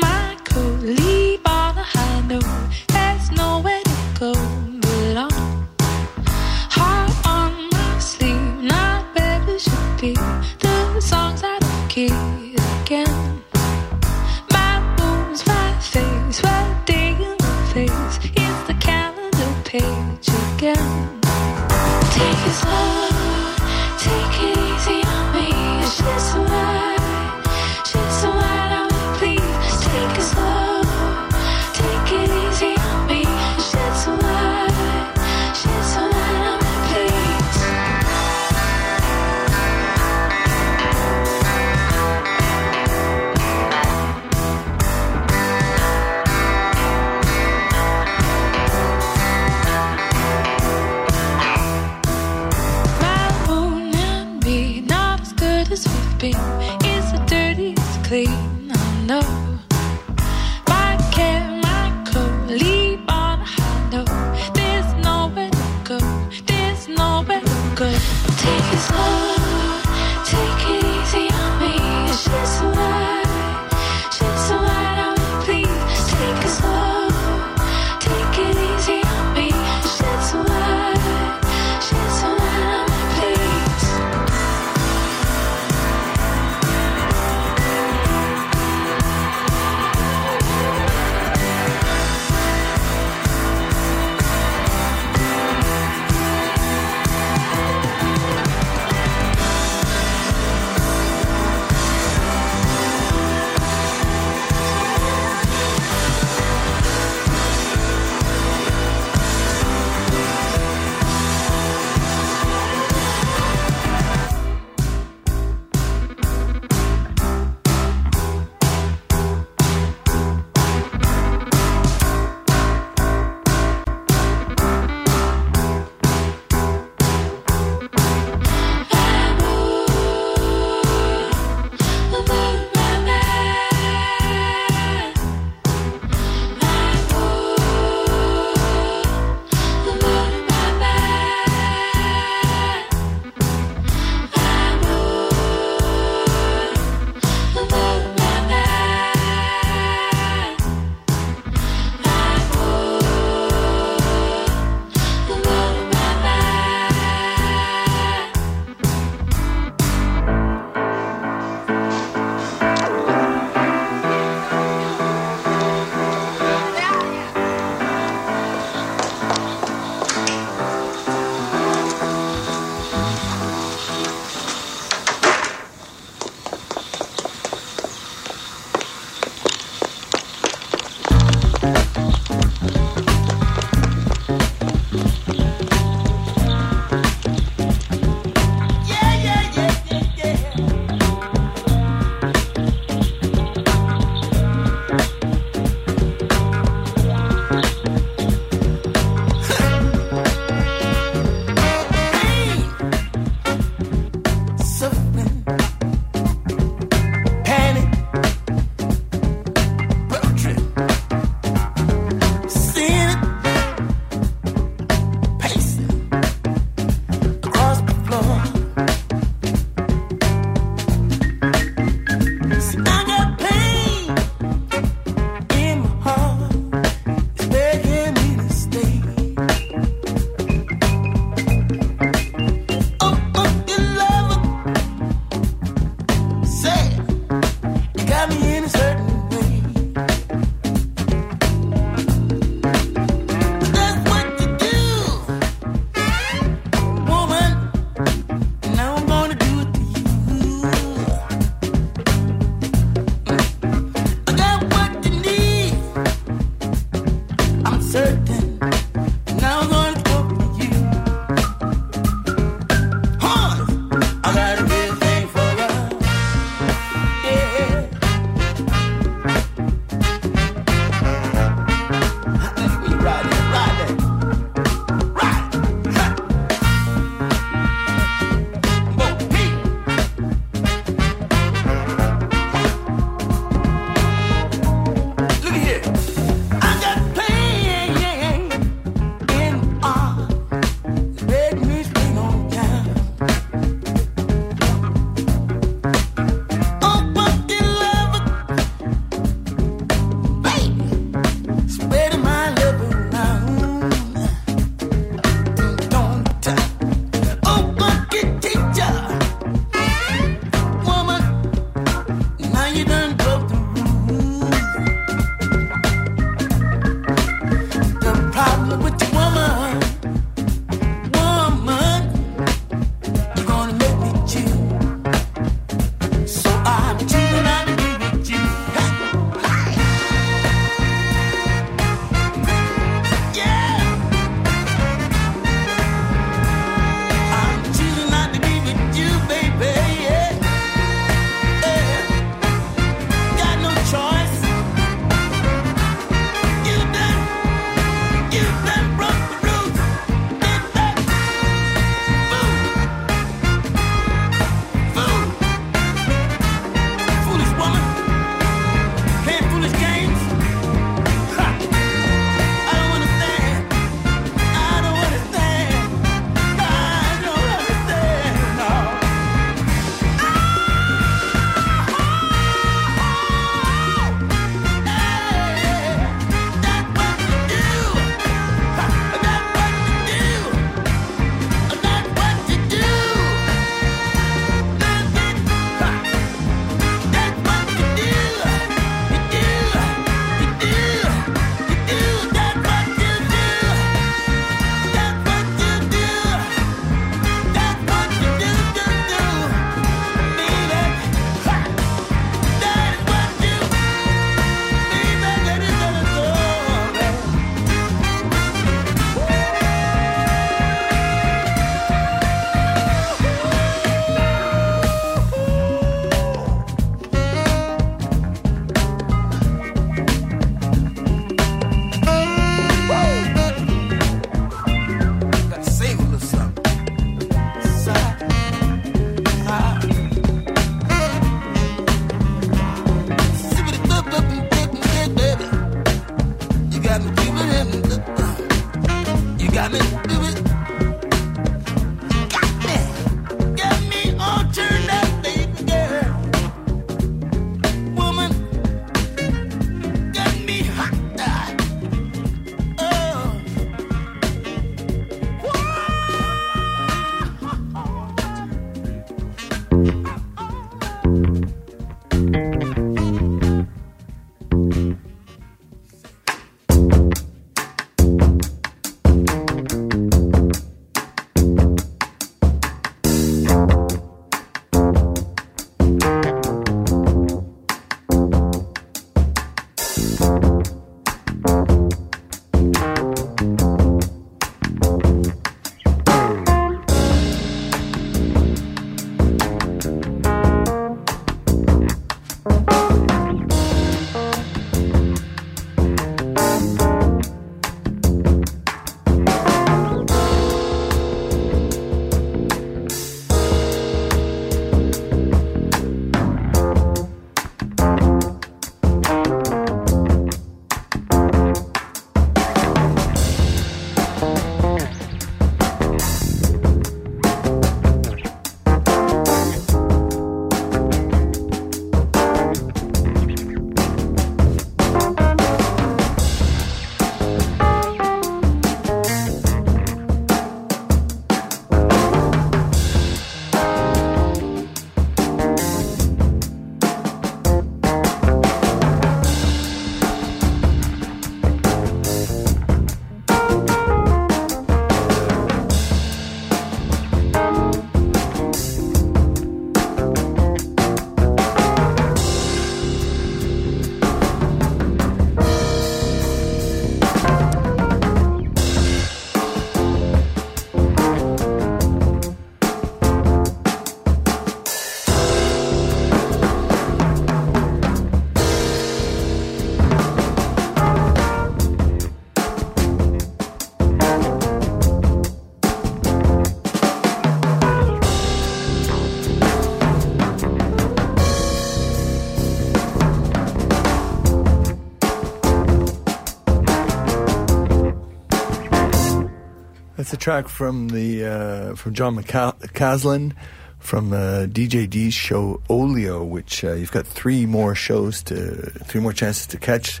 Track from the uh, from Jon McCaslin from uh, DJD's show Olio, which uh, you've got three more shows to three more chances to catch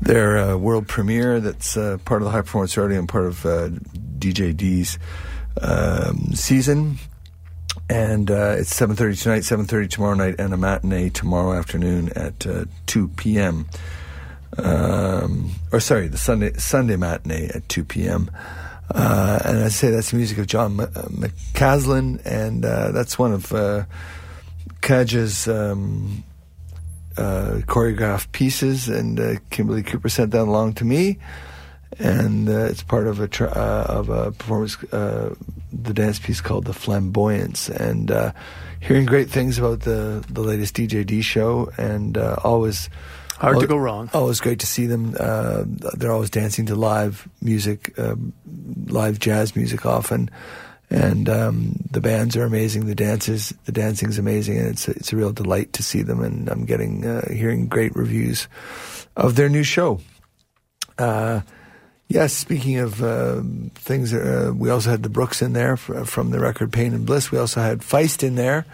their uh, world premiere. That's uh, part of the High Performance Rodeo and part of uh, DJD's um, season. And uh, it's seven thirty tonight, seven thirty tomorrow night, and a matinee tomorrow afternoon at two p.m. Um, or sorry, the Sunday Sunday matinee at two p.m. Uh, and I say that's the music of Jon uh, McCaslin, and uh, that's one of uh, Kaja's um, uh, choreographed pieces. And uh, Kimberly Cooper sent that along to me, and uh, it's part of a uh, of a performance, the dance piece called "The Flamboyance." And hearing great things about the the latest DJD show, and always. Hard to go wrong. Always great to see them. Uh, they're always dancing to live music, um, live jazz music often, and um, the bands are amazing. The dances, the dancing's amazing, and it's a, it's a real delight to see them. And I'm getting uh, hearing great reviews of their new show. Uh, yes, speaking of uh, things, uh, we also had the Brooks in there fr- from the record Pain and Bliss. We also had Feist in there.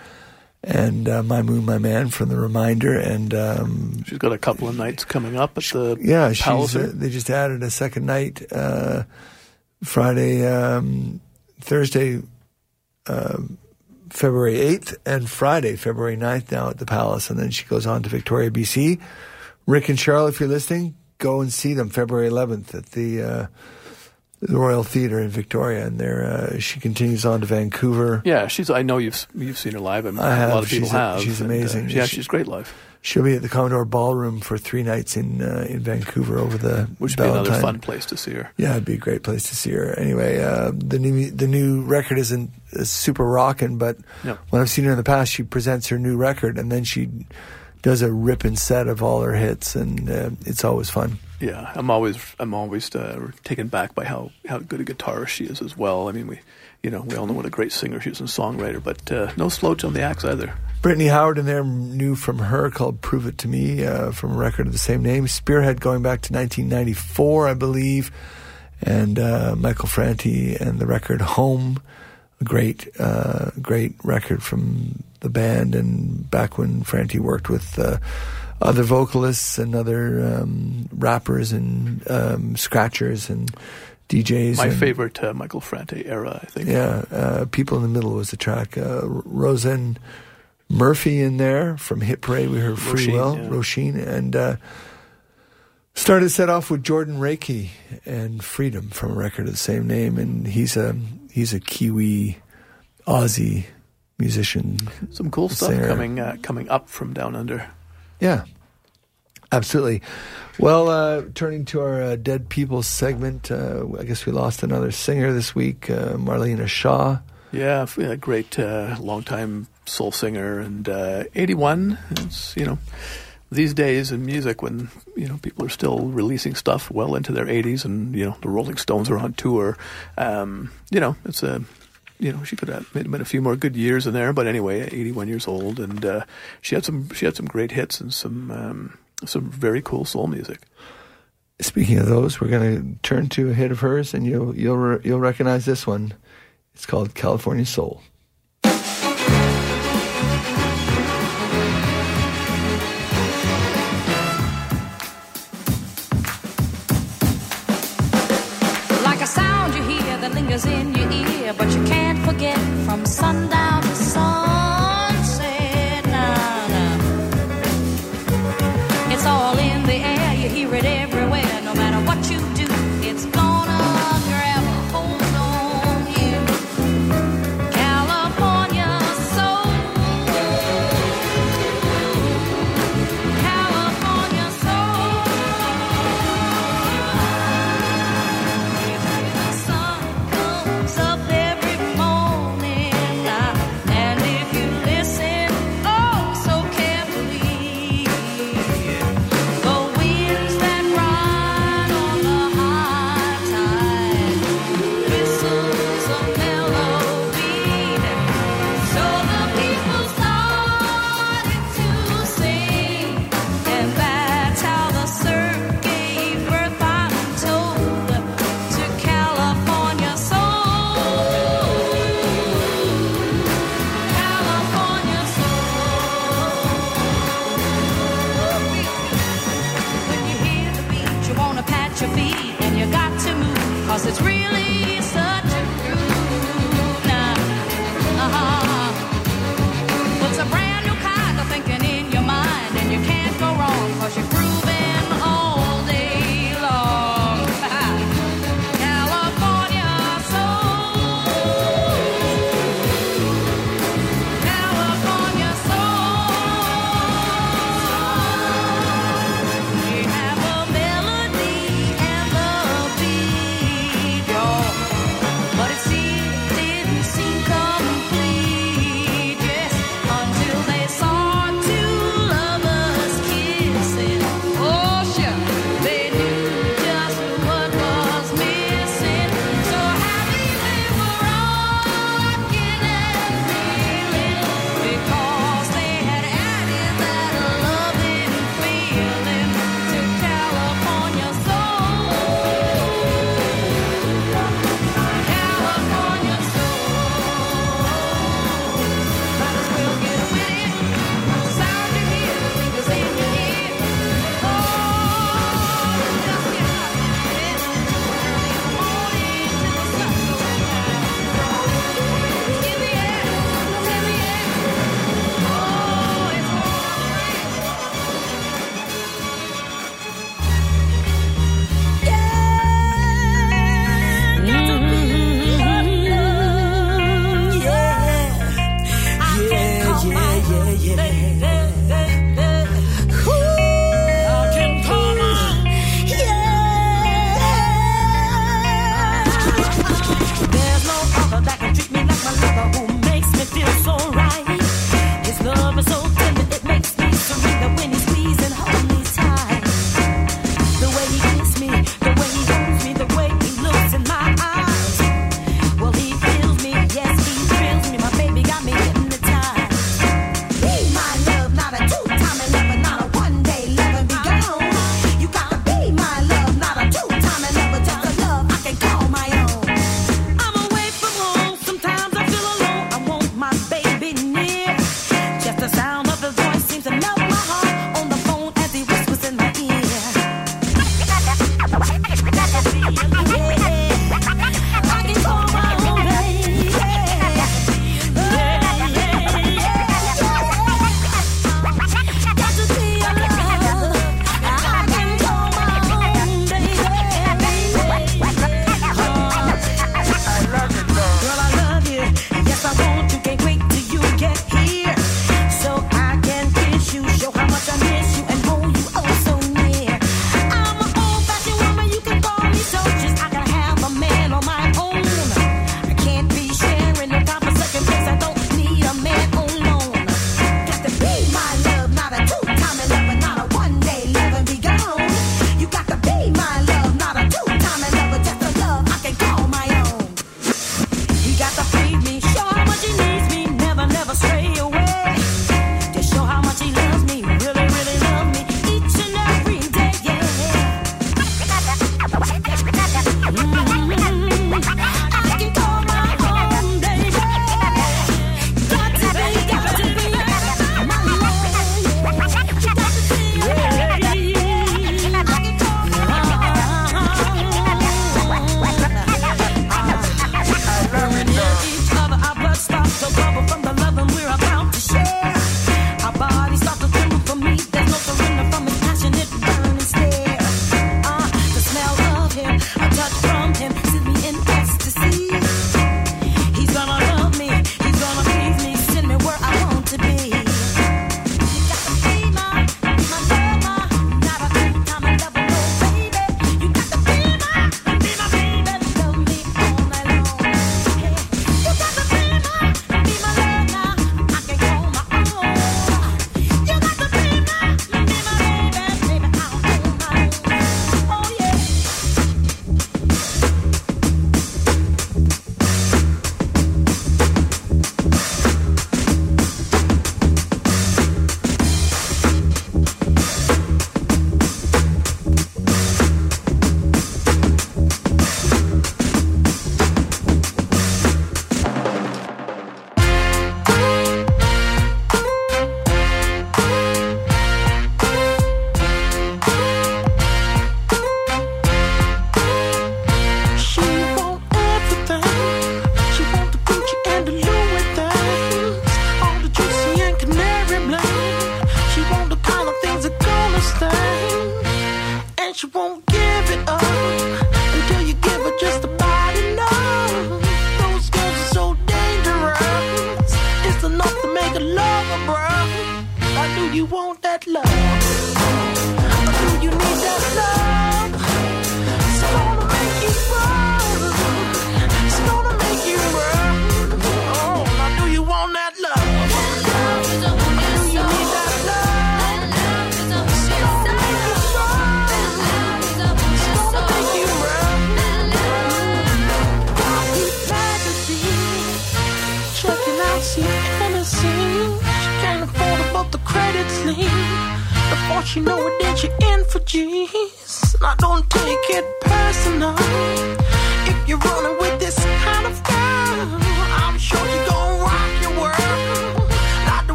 And uh, My Moon, My Man from The Reminder. And um, She's got a couple of nights coming up at the yeah, she's, uh, they just added a second night uh, Friday, um, Thursday, um February 8th, and Friday, February 9th now at the Palace. And then she goes on to Victoria, BC. Rick and Charlotte, if you're listening, go and see them February 11th at the, uh, the Royal Theatre in Victoria. And there, uh, she continues on to Vancouver. Yeah, she's. I know you've you've seen her live. and I have. A lot of people She's a- have. she's and, uh, amazing. yeah, She- she's great live. She'll be at the Commodore Ballroom for three nights in uh, in Vancouver over the Which would be another fun place to see her. Yeah, it'd be a great place to see her. Anyway, uh, the new the new record isn't uh, super rocking, but No. when I've seen her in the past, she presents her new record and then she does a ripping set of all her hits, and uh, it's always fun. Yeah, I'm always I'm always uh, taken back by how, how good a guitarist she is as well. I mean, we you know we all know what a great singer she is and songwriter, but uh, no slouch on the axe either. Brittany Howard in there new from her called "Prove It to Me" uh, from a record of the same name. Spearhead going back to 1994, I believe, and uh, Michael Franti and the record "Home," a great, uh, great record from the band. And back when Franti worked with uh, other vocalists and other um, rappers and um, scratchers and DJs. My and- favorite uh, Michael Franti era, I think. yeah, uh, People in the Middle was the track. Uh, Roisin Murphy in there from Hit Parade. We heard Free Roisin, Will, yeah. Roisin, and uh, started set off with Jordan Rakei and Freedom from a record of the same name. And he's a he's a Kiwi Aussie musician. Some cool stuff singer. coming uh, coming up from down under. Yeah, absolutely. Well, uh, turning to our uh, Dead People segment, uh, I guess we lost another singer this week, uh, Marlena Shaw. Yeah, a great uh, longtime soul singer and uh, 81. It's you know these days in music when you know people are still releasing stuff well into their 80s and you know the Rolling Stones are on tour. Um, you know it's a you know she could have been a few more good years in there, but anyway, 81 years old and uh, she had some she had some great hits and some um, some very cool soul music. Speaking of those, we're going to turn to a hit of hers, and you'll you'll you'll recognize this one. It's called California Soul.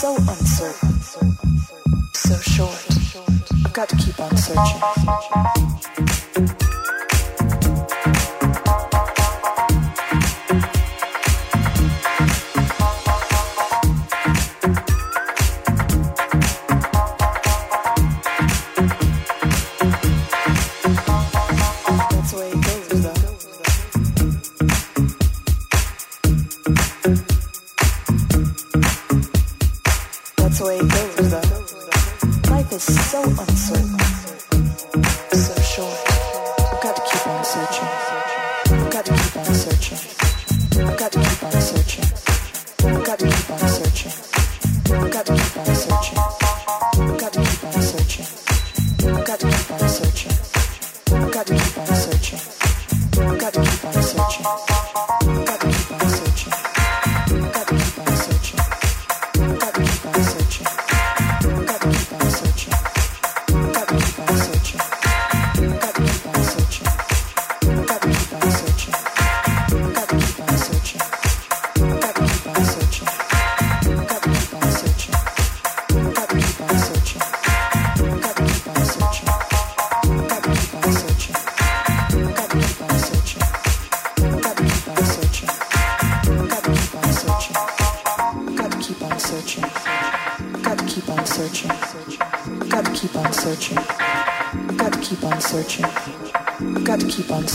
So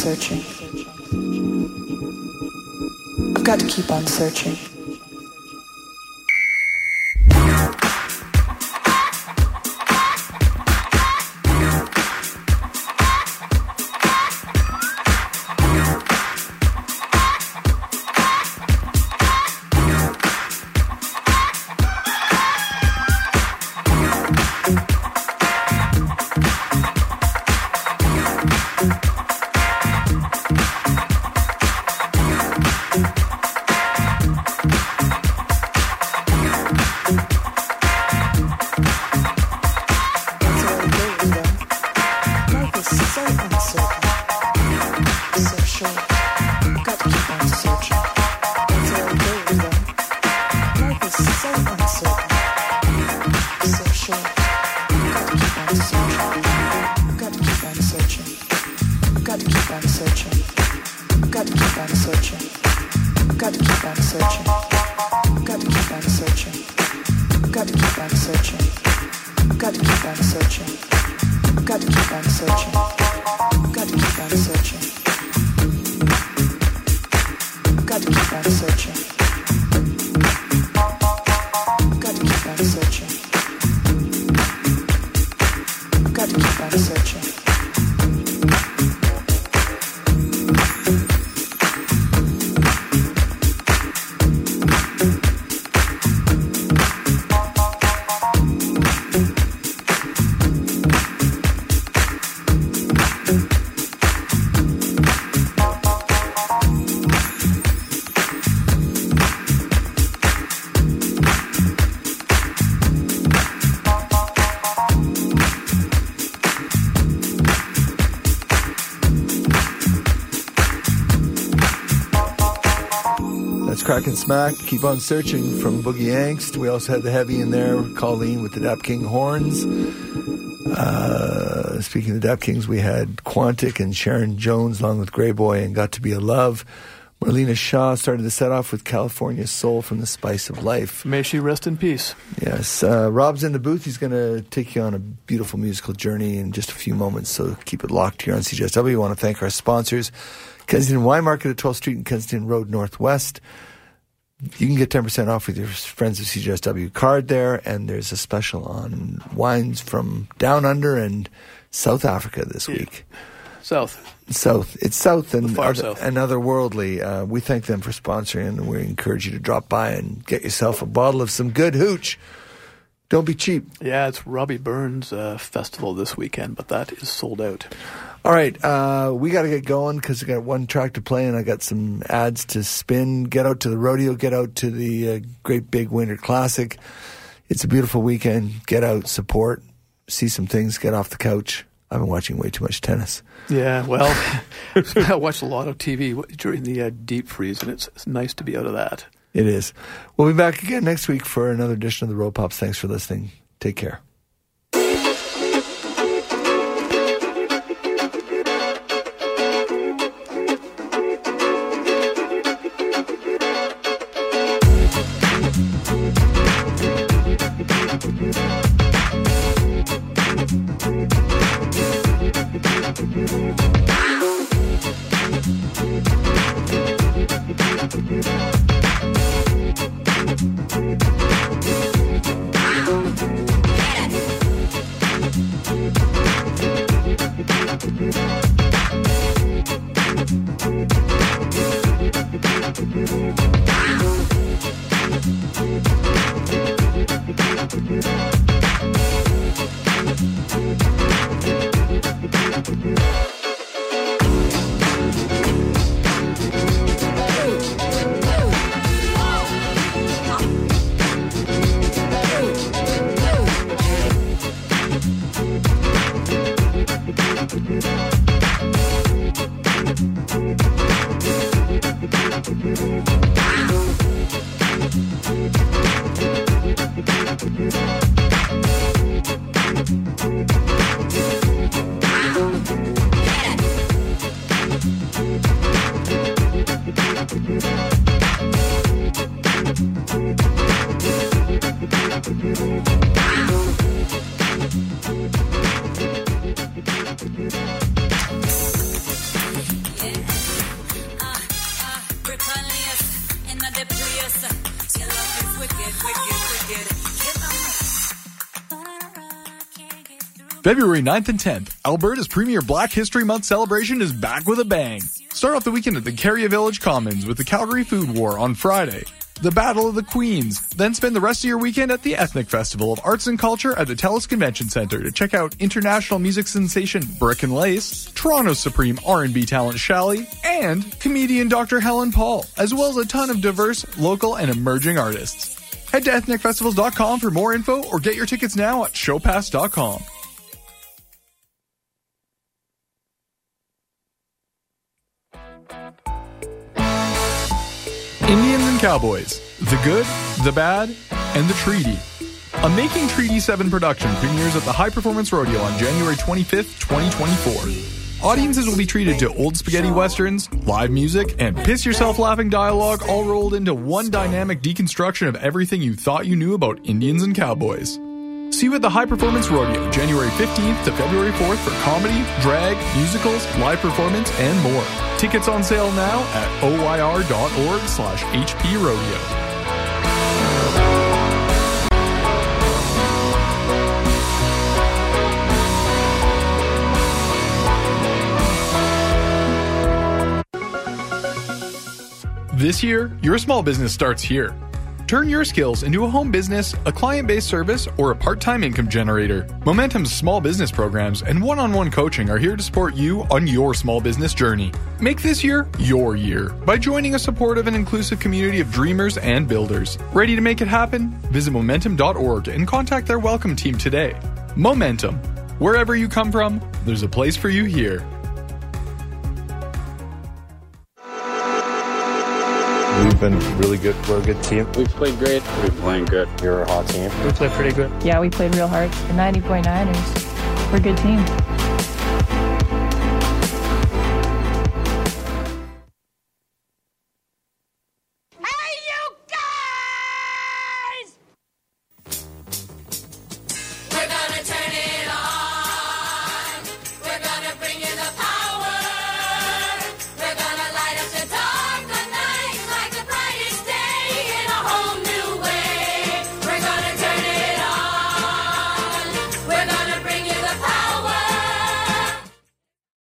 searching. I've got to keep on searching. Kraak and Smaak. Keep on searching from Boogie Angst. We also had the heavy in there, Coleen with the Dap King horns. Uh, speaking of the Dap Kings, we had Quantic and Sharon Jones along with Greyboy and Got to Be a Love. Marlena Shaw started the set off with California Soul from the Spice of Life. May she rest in peace. Yes. Uh, Rob's in the booth. He's going to take you on a beautiful musical journey in just a few moments, so keep it locked here on CJSW. We want to thank our sponsors Kensington Wine Market at 12th Street and Kensington Road Northwest. You can get 10% off with your friends of CJSW card there, and there's a special on wines from down under and South Africa this week. South. South. It's South and, far other, south. and otherworldly. Uh, we thank them for sponsoring, and we encourage you to drop by and get yourself a bottle of some good hooch. Don't be cheap. Yeah, it's Robbie Burns uh, festival this weekend, but that is sold out. All right, uh, we got to get going because we got one track to play, and I got some ads to spin. Get out to the rodeo. Get out to the uh, Great Big Winter Classic. It's a beautiful weekend. Get out, support, see some things, get off the couch. I've been watching way too much tennis. Yeah, well, I watched a lot of TV during the uh, deep freeze, and it's, it's nice to be out of that. It is. We'll be back again next week for another edition of the Road Pops. Thanks for listening. Take care. February 9th and 10th, Alberta's premier Black History Month celebration is back with a bang. Start off the weekend at the Carrier Village Commons with the Calgary Food War on Friday. The Battle of the Queens. Then spend the rest of your weekend at the Ethnic Festival of Arts and Culture at the TELUS Convention Center to check out international music sensation Brick and Lace, Toronto's supreme R&B talent Shally, and comedian Dr. Helen Paul, as well as a ton of diverse, local, and emerging artists. Head to ethnicfestivals.com for more info or get your tickets now at showpass.com. Cowboys The Good, the Bad, and the Treaty. A Making Treaty 7 production premieres at the High Performance Rodeo on January 25th, 2024. Audiences will be treated to old spaghetti westerns, live music, and piss yourself laughing dialogue all rolled into one dynamic deconstruction of everything you thought you knew about Indians and cowboys. See you at the High Performance Rodeo, January 15th to February 4th for comedy, drag, musicals, live performance, and more. Tickets on sale now at oyr.org slash hprodeo. This year, your small business starts here. Turn your skills into a home business, a client based service, or a part time income generator. Momentum's small business programs and one on one coaching are here to support you on your small business journey. Make this year your year by joining a supportive and inclusive community of dreamers and builders. Ready to make it happen? Visit momentum.org and contact their welcome team today. Momentum. Wherever you come from, there's a place for you here. We've been really good. We're a good team. We've played great. We're playing good. You're a hot team. We played pretty good. Yeah, we played real hard. The 90.9ers, we're a good team.